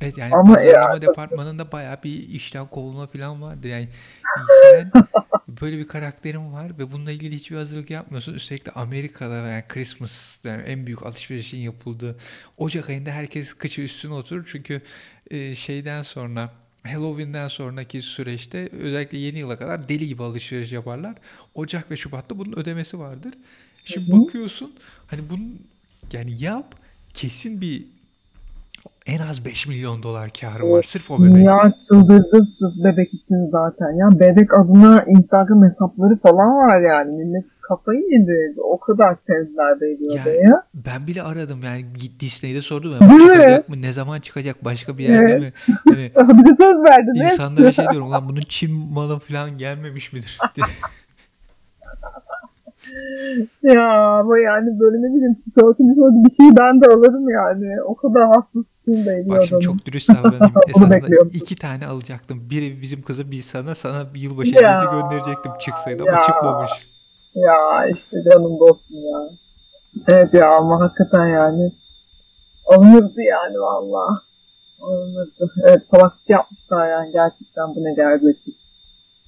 Evet yani Ama pazarlama ya- departmanında bayağı bir işten kovulma falan vardı. Yani sen böyle bir karakterin var ve bununla ilgili hiçbir hazırlık yapmıyorsun. Üstelik de Amerika'da yani Christmas yani en büyük alışverişin yapıldığı Ocak ayında herkes kıçı üstüne oturur. Çünkü e, şeyden sonra Halloween'den sonraki süreçte özellikle yeni yıla kadar deli gibi alışveriş yaparlar. Ocak ve Şubat'ta bunun ödemesi vardır. Şimdi Hı hı. bakıyorsun hani bunun yani yap kesin bir en az 5 milyon dolar karı var sırf o bebek. Dünya çıldırdı bebek için zaten. Ya bebek adına Instagram hesapları falan var yani. Millet kafayı yedi. O kadar sevdiler Baby Yani-. Ben bile aradım yani Disney'de sordum ya Değil mi? çıkacak mı ne zaman çıkacak başka bir yerde Evet. mi? Hani Bir söz verdiniz. insanlara şey diyorum lan bunun Çin malı falan gelmemiş midir? Ya ama yani böyle ne bileyim tişörtü tişörtü bir şey ben de alırım yani. O kadar hassasın Baby Bak şimdi çok dürüst davranayım. Esasında iki tane alacaktım. Biri bizim kıza bir sana sana bir yılbaşı hediyesi gönderecektim çıksaydı ama çıkmamış. Ya işte canım dostum ya. Evet ya ama hakikaten yani alınırdı yani valla. Alınırdı. Evet salaklık yapmışlar yani gerçekten bu ne gerzeklik.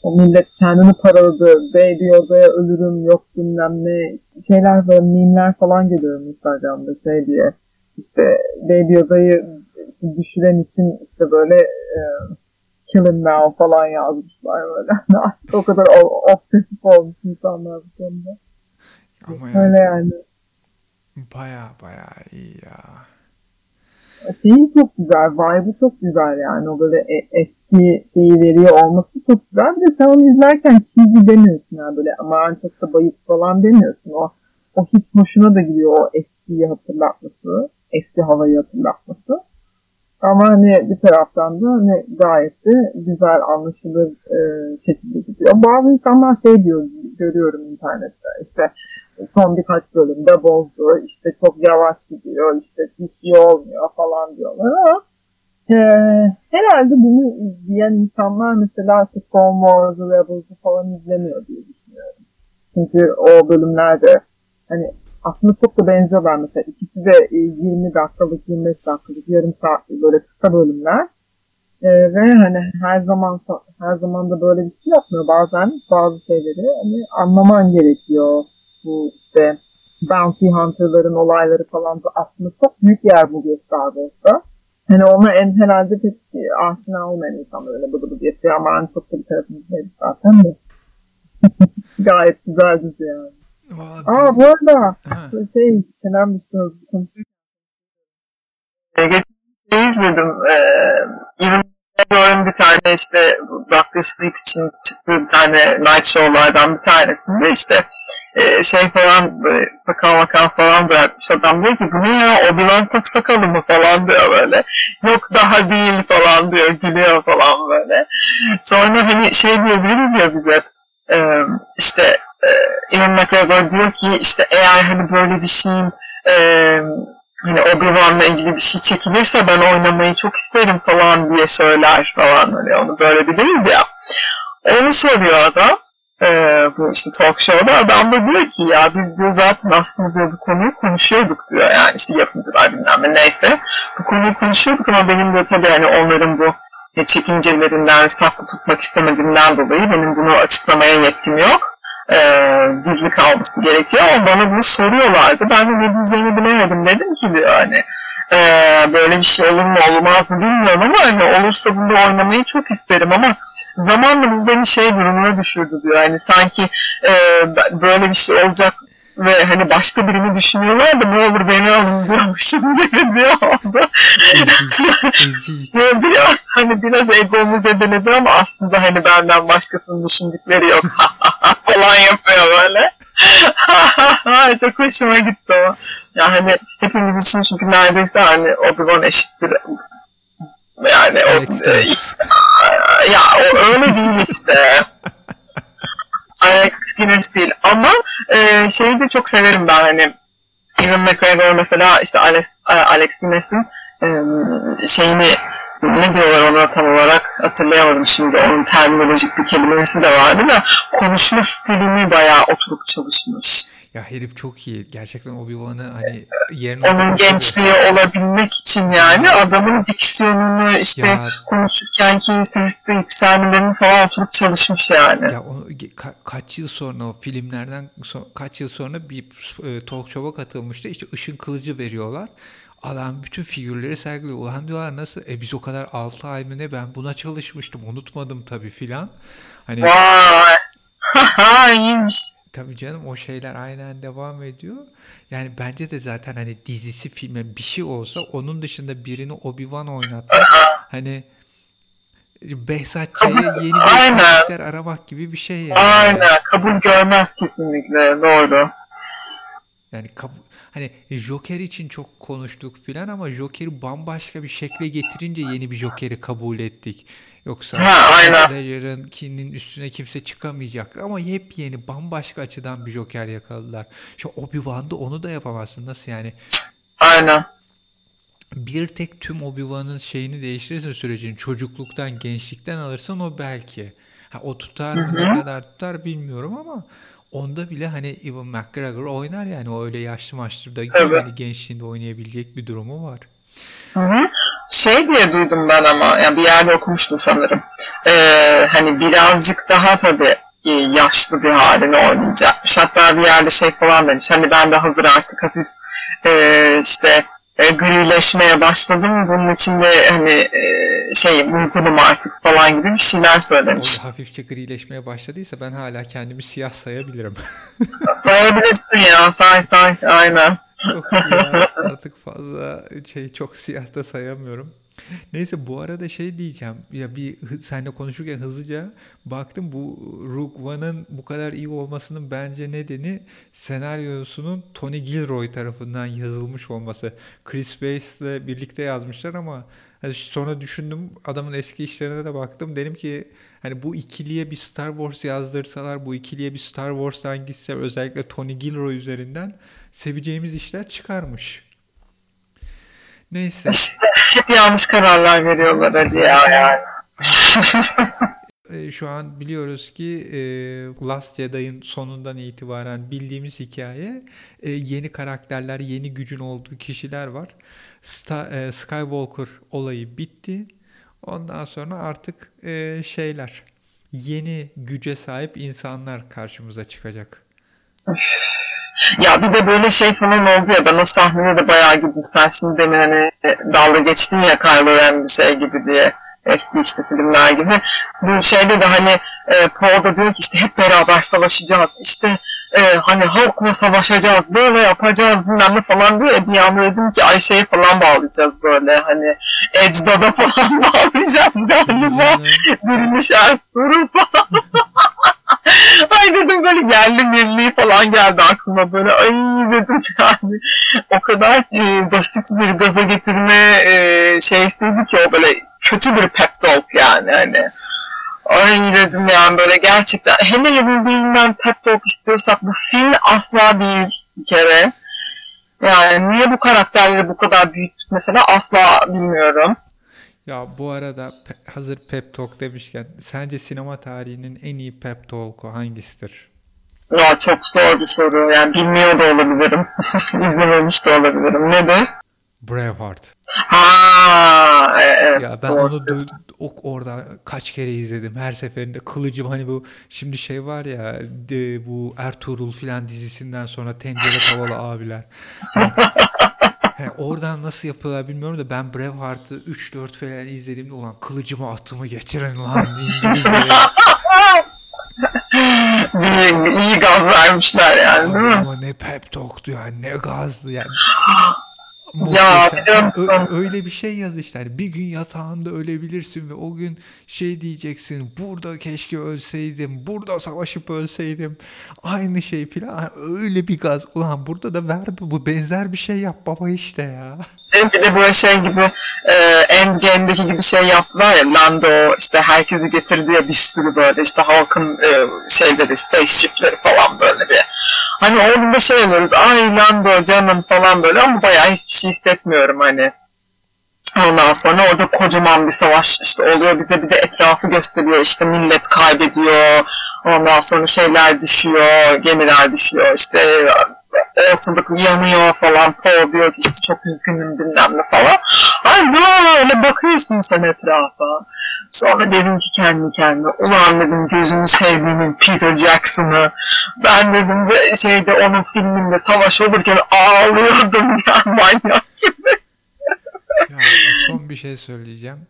O millet kendini paraladı. Baby Yoda'ya ölürüm yok bilmem ne. Şeyler böyle mimler falan geliyor Instagram'da şey diye. İşte Baby Yoda'yı işte düşüren için işte böyle e, kill him now falan yazmışlar böyle. O kadar obsesif olmuş insanlar bu konuda. Ama yani Öyle yani. baya baya iyi ya. Şeyi çok güzel, vibe'ı çok güzel yani. O böyle e- eski şeyi veriyor olması çok güzel. Bir de sen onu izlerken cheesy demiyorsun yani böyle aman çok da bayık falan demiyorsun. O, o his hoşuna da gidiyor o eskiyi hatırlatması, eski havayı hatırlatması. Ama hani bir taraftan da hani gayet de güzel anlaşılır e, şekilde gidiyor. Bazı insanlar şey diyor görüyorum internette işte son birkaç bölümde bozdu işte çok yavaş gidiyor işte bir şey olmuyor falan diyorlar ama e, herhalde bunu izleyen insanlar mesela işte Clone Wars'ı Rebels'ı falan izlemiyor diye düşünüyorum. Çünkü o bölümlerde hani aslında çok da benziyorlar mesela. İkisi de 20 e, dakikalık, 25 dakikalık, yarım saatlik böyle kısa bölümler. Ee, ve hani her zaman her zaman da böyle bir şey yapmıyor. Bazen bazı şeyleri hani anlaman gerekiyor. Bu işte bounty hunter'ların olayları falan da aslında çok büyük yer buluyor Star Wars'ta. Hani ona en herhalde pek aşina olmayan insanlar öyle bıdı bıdı yapıyor ama en çok da bir tarafımızdayız zaten de. Gayet güzel dizi yani. Valla Aa bu arada Ha. şey soru konuşuyor. Geçen şey izledim. Ee, McGregor'ın bir tane işte Doctor Sleep için çıktığı bir tane night show'lardan bir tanesinde işte e, şey falan böyle sakal makal falan bırakmış adam diyor ki bu ne ya Obi-Wan tak sakalı mı falan diyor böyle. Yok daha değil falan diyor gülüyor falan böyle. Sonra hani şey diyebiliriz ya bize e, işte e, Ewan McGregor diyor ki işte eğer hani böyle bir şeyin e, hani Obi-Wan'la ilgili bir şey çekilirse ben oynamayı çok isterim falan diye söyler falan hani onu böyle biliriz ya. Onu soruyor adam. E, bu işte talk show'da adam da diyor ki ya biz diyor zaten aslında diyor bu konuyu konuşuyorduk diyor yani işte yapımcılar bilmem ne neyse bu konuyu konuşuyorduk ama benim de tabii hani onların bu e, çekincelerinden, saklı tutmak istemediğimden dolayı benim bunu açıklamaya yetkim yok. Ee, gizli kalması gerekiyor ama bana bunu soruyorlardı. Ben de ne diyeceğimi bilemedim. Dedim ki diyor hani e, böyle bir şey olur mu olmaz mı bilmiyorum ama hani olursa bunu oynamayı çok isterim ama zamanla bu beni şey durumuna düşürdü diyor. Hani sanki e, böyle bir şey olacak ve hani başka birini düşünüyorlar da ne olur beni alın diyormuşum gibi diyor oldu. Ezik. Ya biraz hani biraz egomu zedeledi ama aslında hani benden başkasını düşündükleri yok falan yapıyor böyle. Çok hoşuma gitti o. Ya hani hepimiz için çünkü neredeyse hani Obi-Wan eşittir. Yani o, Alex e, ya o öyle değil işte. Alex Guinness değil ama e, şeyi de çok severim ben hani Ewan McGregor mesela işte Alex, Alex Guinness'in e, şeyini ne diyorlar ona tam olarak hatırlayamadım şimdi onun terminolojik bir kelimesi de vardı da konuşma stilini bayağı oturup çalışmış. Ya herif çok iyi. Gerçekten Obi-Wan'ı hani yerine Onun gençliği olabilmek için yani adamın diksiyonunu işte Ya konuşurkenki ses yükselmelerini falan oturup çalışmış yani. Ya o, ka- kaç yıl sonra o filmlerden so- kaç yıl sonra bir e, talk show'a katılmıştı. İşte ışın kılıcı veriyorlar. Adam bütün figürleri sergiliyor. Ulan diyorlar nasıl? E biz o kadar 6 ay mı ne ben buna çalışmıştım. Unutmadım tabii filan. Hani iyiymiş. tabii canım o şeyler aynen devam ediyor. Yani bence de zaten hani dizisi filmi bir şey olsa onun dışında birini Obi-Wan oynatmak hani Behzat Ç'ye yeni bir karakter aramak gibi bir şey yani. Aynen. Kabul görmez kesinlikle. Doğru. Yani kab- hani Joker için çok konuştuk filan ama Joker'i bambaşka bir şekle getirince yeni bir Joker'i kabul ettik. Yoksa. Ledger'ınkinin üstüne kimse çıkamayacak ama yepyeni bambaşka açıdan bir Joker yakaladılar. Şu Obi-Wan'da onu da yapamazsın. Nasıl yani? Aynen. Bir tek tüm Obi-Wan'ın şeyini değiştirirsin sürecini. Çocukluktan, gençlikten alırsan o belki. Ha, o tutar mı ne kadar tutar bilmiyorum ama onda bile hani Ewan McGregor oynar yani o öyle yaşlı maçlı da. Hani gençliğinde oynayabilecek bir durumu var. Hı hı. Şey diye duydum ben ama yani bir yerde okumuştum sanırım. Ee, hani birazcık daha tabii e, yaşlı bir halini oynayacakmış. Hatta bir yerde şey falan demiş. Hani ben de hazır artık hafif e, işte e, grileşmeye başladım. Bunun için de hani e, şey uygunum artık falan gibi bir şeyler söylemiş. O hafifçe grileşmeye başladıysa ben hala kendimi siyah sayabilirim. Sayabilirsin ya say say aynen. Yok ya artık fazla şey çok siyah da sayamıyorum. Neyse bu arada şey diyeceğim. Ya bir seninle konuşurken hızlıca baktım bu Rogue One'ın bu kadar iyi olmasının bence nedeni senaryosunun Tony Gilroy tarafından yazılmış olması. Chris Weiss'le birlikte yazmışlar ama Hani sonra düşündüm adamın eski işlerine de baktım. Dedim ki hani bu ikiliye bir Star Wars yazdırsalar bu ikiliye bir Star Wars'tan gitse özellikle Tony Gilroy üzerinden seveceğimiz işler çıkarmış. Neyse. İşte hep yanlış kararlar veriyorlar hadi ya yani. E, Şu an biliyoruz ki e, Last Jedi'ın sonundan itibaren bildiğimiz hikaye e, yeni karakterler, yeni gücün olduğu kişiler var. Skywalker olayı bitti. Ondan sonra artık şeyler, yeni güce sahip insanlar karşımıza çıkacak. Ya bir de böyle şey falan oldu ya ben o sahnede de bayağı güldüm. Sen şimdi demin hani dalga geçtin ya Kylo Ren bir şey gibi diye. Eski işte filmler gibi. Bu şeyde de hani e, Paul da diyor ki işte hep beraber savaşacağız. İşte e, hani halkla savaşacağız. Böyle yapacağız bilmem ne falan diyor. E, bir anda dedim ki Ayşe'yi falan bağlayacağız böyle. Hani Ecdad'a falan bağlayacağız galiba. Diriliş Ertuğrul falan. Ay dedim böyle yerli milli falan geldi aklıma böyle ay dedim yani o kadar e, basit bir gaza getirme e, şeysiydi ki o böyle kötü bir pep talk yani hani ay dedim yani böyle gerçekten hele yenildiğinden pep talk istiyorsak bu film asla değil bir kere yani niye bu karakterleri bu kadar büyüttük mesela asla bilmiyorum. Ya bu arada hazır pep talk demişken sence sinema tarihinin en iyi pep talk'u hangisidir? Ya çok zor bir soru yani bilmiyor da olabilirim izlememiş de olabilirim nedir? Braveheart. Ha, e- evet. Ya ben doğru onu diyorsun. Dö- o- orada kaç kere izledim. Her seferinde kılıcım hani bu şimdi şey var ya de, bu Ertuğrul filan dizisinden sonra tencere tavalı abiler. He, oradan nasıl yapıyorlar bilmiyorum da ben Braveheart'ı 3-4 falan izlediğimde ulan kılıcımı atımı getirin lan İngilizlere. İyi gaz vermişler yani değil mi? Ama ne pep talk'tu yani ne gazdı yani. Ya, Muhteşem. biliyor musun? Ö- öyle bir şey yaz işte. Hani bir gün yatağında ölebilirsin ve o gün şey diyeceksin. Burada keşke ölseydim. Burada savaşıp ölseydim. Aynı şey filan. Öyle bir gaz. Ulan burada da ver bu benzer bir şey yap baba işte ya. Bir de böyle şey gibi e, Endgame'deki gibi şey yaptılar ya Lando işte herkesi getirdi ya bir sürü böyle işte halkın e, şeyleri spaceship'leri falan böyle bir hani orada şey oluyoruz ay Lando canım falan böyle ama bayağı hiçbir şey hissetmiyorum hani Ondan sonra orada kocaman bir savaş işte oluyor. Bir de bir de etrafı gösteriyor. İşte millet kaybediyor. Ondan sonra şeyler düşüyor. Gemiler düşüyor. İşte ortalık yanıyor falan. Paul diyor ki işte çok üzgünüm bilmem ne falan. Ay böyle bakıyorsun sen etrafa. Sonra dedim ki kendi kendime ulan dedim gözünü sevdiğimin Peter Jackson'ı ben dedim ve şeyde onun filminde savaş olurken ağlıyordum ya manyak Ya son bir şey söyleyeceğim.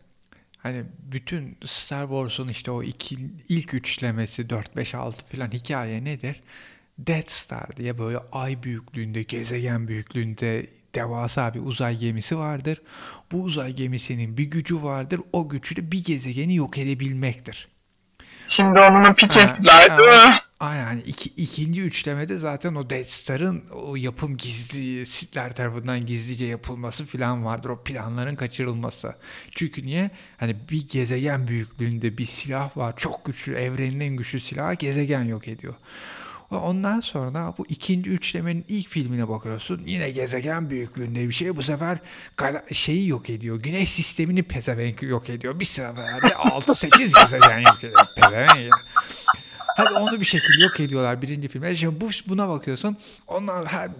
Hani bütün Star Wars'un işte o iki, ilk üçlemesi 4, 5, 6 falan hikaye nedir? Death Star diye böyle ay büyüklüğünde, gezegen büyüklüğünde devasa bir uzay gemisi vardır. Bu uzay gemisinin bir gücü vardır. O gücü de bir gezegeni yok edebilmektir. Şimdi onunla piç ettiler değil mi? Yani iki, ikinci üçlemede zaten o Death Star'ın o yapım gizli, Sith'ler tarafından gizlice yapılması falan vardır. O planların kaçırılması. Çünkü niye? Hani bir gezegen büyüklüğünde bir silah var. Çok güçlü, evrenin en güçlü silahı gezegen yok ediyor. Ve Ondan sonra bu ikinci üçlemenin ilk filmine bakıyorsun. Yine gezegen büyüklüğünde bir şey. Bu sefer şeyi yok ediyor. Güneş sistemini pezevenk yok ediyor. Bir seferde 6-8 gezegen yok ediyor. Pezevenk. Hadi onu bir şekilde yok ediyorlar birinci filmde. Şimdi bu, buna bakıyorsun. Onlar her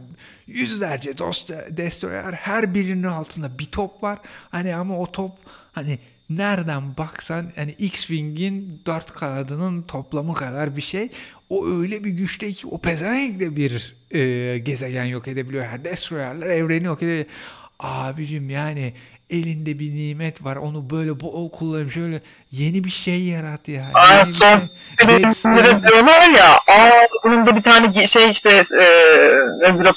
yüzlerce dost, destroyer her birinin altında bir top var. Hani ama o top hani nereden baksan hani X-Wing'in dört kanadının toplamı kadar bir şey. O öyle bir güçte ki o pezevenk de bir e, gezegen yok edebiliyor. Yani destroyerler evreni yok edebiliyor. Abicim yani elinde bir nimet var. Onu böyle bol kullanıp şöyle yeni bir şey yarat ya. Aa, Yeni son şey. Star'ın- filmde diyorlar ya aa bunun da bir tane şey işte e,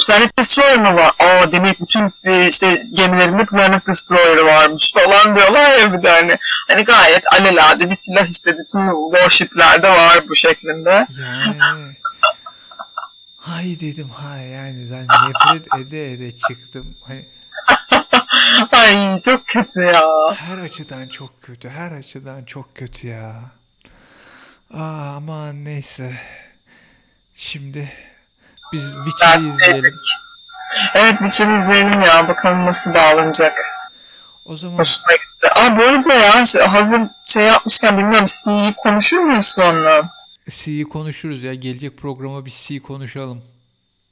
Planet Destroyer mı var? Aa demek bütün e, işte gemilerinde Planet Destroyer varmış falan diyorlar ya bir de hani. Hani gayet alelade bir silah işte bütün warshiplerde var bu şeklinde. Yani hay dedim hay yani ben nefret ede ede çıktım. Hani Ay çok kötü ya. Her açıdan çok kötü. Her açıdan çok kötü ya. Aa, aman neyse. Şimdi biz Witcher'ı izleyelim. Evet şey izleyelim ya. Bakalım nasıl bağlanacak. O zaman Hoşuma gitti. Aa bu arada ya şey- hazır şey yapmışken bilmiyorum C'yi konuşur muyuz sonra? C'yi konuşuruz ya. Gelecek programa bir C konuşalım.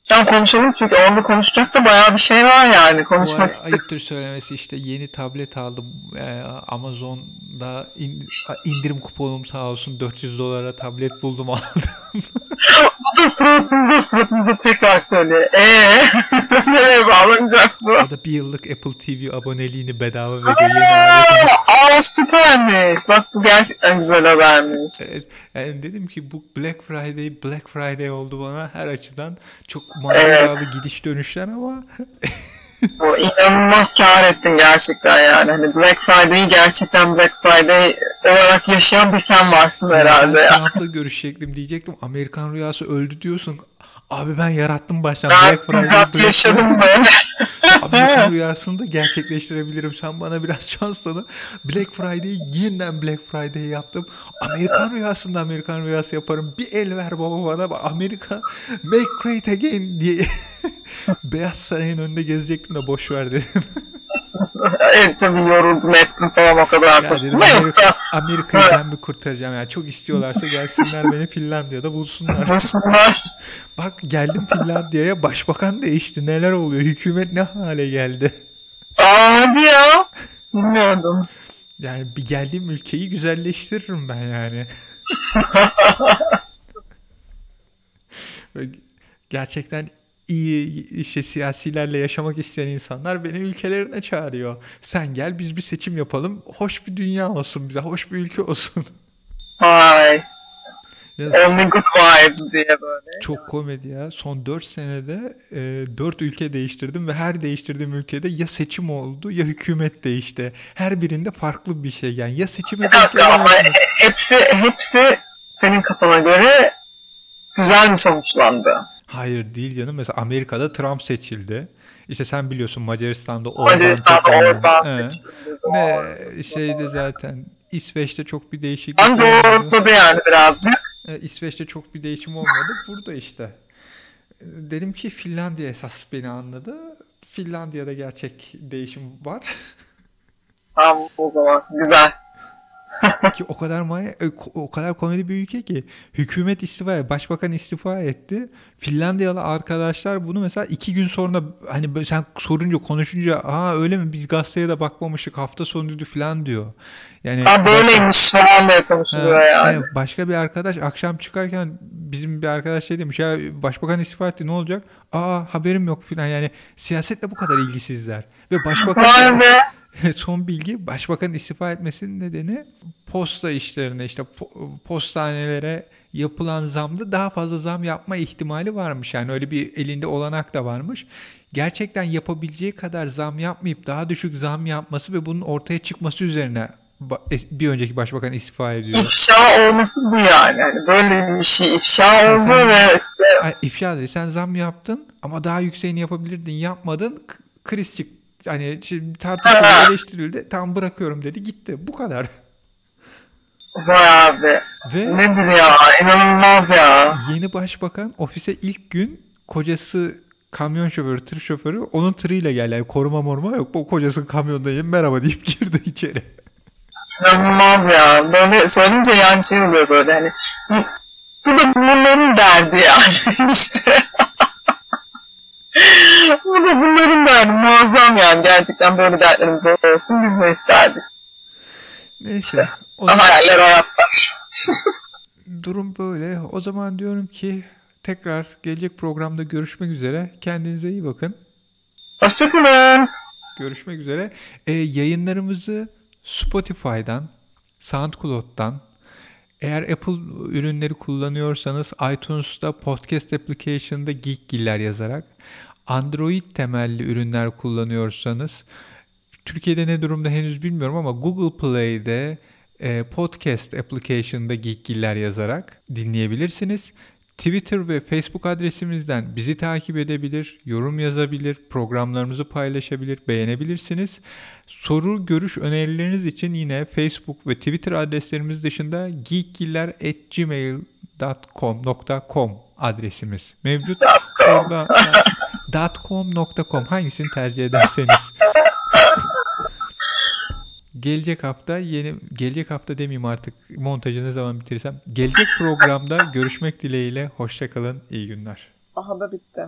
Tam konuşalım çünkü onda konuşacak da bayağı bir şey var yani. Konuşmak istedim. ayıptır söylemesi işte yeni tablet aldım. Ee, Amazon'da in- indirim kuponum sağ olsun 400 dolara tablet buldum aldım. O da suratımıza suratımıza tekrar söyle. Eee nereye bağlanacak bu? O da bir yıllık Apple TV aboneliğini bedava veriyor aa süpermiş. Bak bu gerçekten güzel habermiş. Evet, yani dedim ki bu Black Friday Black Friday oldu bana her açıdan çok maceralı gidiş dönüşler ama Bu inanılmaz kar ettin gerçekten yani. Hani Black Friday'i gerçekten Black Friday olarak yaşayan bir sen varsın herhalde ben. Trump'la görüşecektim diyecektim Amerikan rüyası öldü diyorsun. Abi ben yarattım baştan Ben Black Friday. yaşadım böyle. Amerikan rüyasını da gerçekleştirebilirim. Sen bana biraz şans tanı. Black Friday'i yeniden Black Friday yaptım. Amerikan rüyasında Amerikan rüyası yaparım. Bir el ver baba bana. Amerika make great again diye. Beyaz Saray'ın önünde gezecektim de boş ver dedim. evet tabii yoruldum ettim falan o kadar Ama Amerika, yoksa Amerika'yı ben mi kurtaracağım? Yani çok istiyorlarsa gelsinler beni Finlandiya'da bulsunlar. bulsunlar. Bak geldim Finlandiya'ya başbakan değişti. Neler oluyor? Hükümet ne hale geldi? Hadi ya. Bilmiyordum. Yani bir geldiğim ülkeyi güzelleştiririm ben yani. Gerçekten iyi işte siyasilerle yaşamak isteyen insanlar beni ülkelerine çağırıyor. Sen gel biz bir seçim yapalım. Hoş bir dünya olsun bize. Hoş bir ülke olsun. Vay. Ya Only good vibes diye böyle. çok komedi ya. Son 4 senede e, 4 ülke değiştirdim ve her değiştirdiğim ülkede ya seçim oldu ya hükümet değişti. Her birinde farklı bir şey yani. Ya denk dakika ama hepsi, hepsi senin kafana göre güzel mi sonuçlandı? Hayır değil canım. Mesela Amerika'da Trump seçildi. İşte sen biliyorsun Macaristan'da Orban Macaristan'da. Orban seçildi. Ne şeyde zaten İsveç'te çok bir değişiklik Ben doğrultladı yani birazcık. İsveç'te çok bir değişim olmadı. Burada işte. Dedim ki Finlandiya esas beni anladı. Finlandiya'da gerçek değişim var. Tamam o zaman. Güzel. Ki o kadar maya, e, o kadar komedi bir ülke ki hükümet istifa başbakan istifa etti. Finlandiyalı arkadaşlar bunu mesela iki gün sonra hani sen sorunca konuşunca aa öyle mi biz gazeteye de bakmamıştık hafta sonuydu falan diyor. Yani Ha böyleymiş falan diye konuşuluyor yani. evet, başka bir arkadaş akşam çıkarken bizim bir arkadaş şey demiş ya başbakan istifa etti ne olacak? Aa haberim yok falan yani siyasetle bu kadar ilgisizler. Ve başbakan Vay be. son bilgi başbakan istifa etmesinin nedeni posta işlerine işte po- postanelere yapılan zamda daha fazla zam yapma ihtimali varmış. Yani öyle bir elinde olanak da varmış. Gerçekten yapabileceği kadar zam yapmayıp daha düşük zam yapması ve bunun ortaya çıkması üzerine bir önceki başbakan istifa ediyor. İfşa olması bu yani. Hani böyle bir şey ifşa oldu sen- ve işte ifşa değil. Sen zam yaptın ama daha yükseğini yapabilirdin. Yapmadın. Kriz çıktı. Hani şimdi tartışıldı, eleştirildi. Tam bırakıyorum dedi. Gitti. Bu kadar. vay abi. Ve Nedir ya? İnanılmaz ya. yeni başbakan ofise ilk gün kocası kamyon şoförü, tır şoförü onun tırıyla geldi. Yani koruma morma yok. O kocası kamyondayım merhaba deyip girdi içeri. İnanılmaz ya. Böyle söyleyince yani şey oluyor böyle hani. Bu da bunların derdi yani işte. Bu da bunların derdi. Muazzam yani. Gerçekten böyle dertlerimiz olsun biz de isterdik. Neyse. O zaman Hayaller hayatlar. durum böyle. O zaman diyorum ki tekrar gelecek programda görüşmek üzere. Kendinize iyi bakın. Hoşçakalın. Görüşmek üzere. Ee, yayınlarımızı Spotify'dan, SoundCloud'dan, eğer Apple ürünleri kullanıyorsanız iTunes'ta podcast application'da Geekgiller yazarak, Android temelli ürünler kullanıyorsanız, Türkiye'de ne durumda henüz bilmiyorum ama Google Play'de e, podcast application'da Geekgiller yazarak dinleyebilirsiniz. Twitter ve Facebook adresimizden bizi takip edebilir, yorum yazabilir, programlarımızı paylaşabilir, beğenebilirsiniz. Soru, görüş, önerileriniz için yine Facebook ve Twitter adreslerimiz dışında geekgiller@gmail.com adresimiz mevcut. Orada .com.com hangisini tercih ederseniz. Gelecek hafta yeni gelecek hafta demeyeyim artık montajı ne zaman bitirirsem. Gelecek programda görüşmek dileğiyle hoşçakalın iyi günler. Aha da bitti.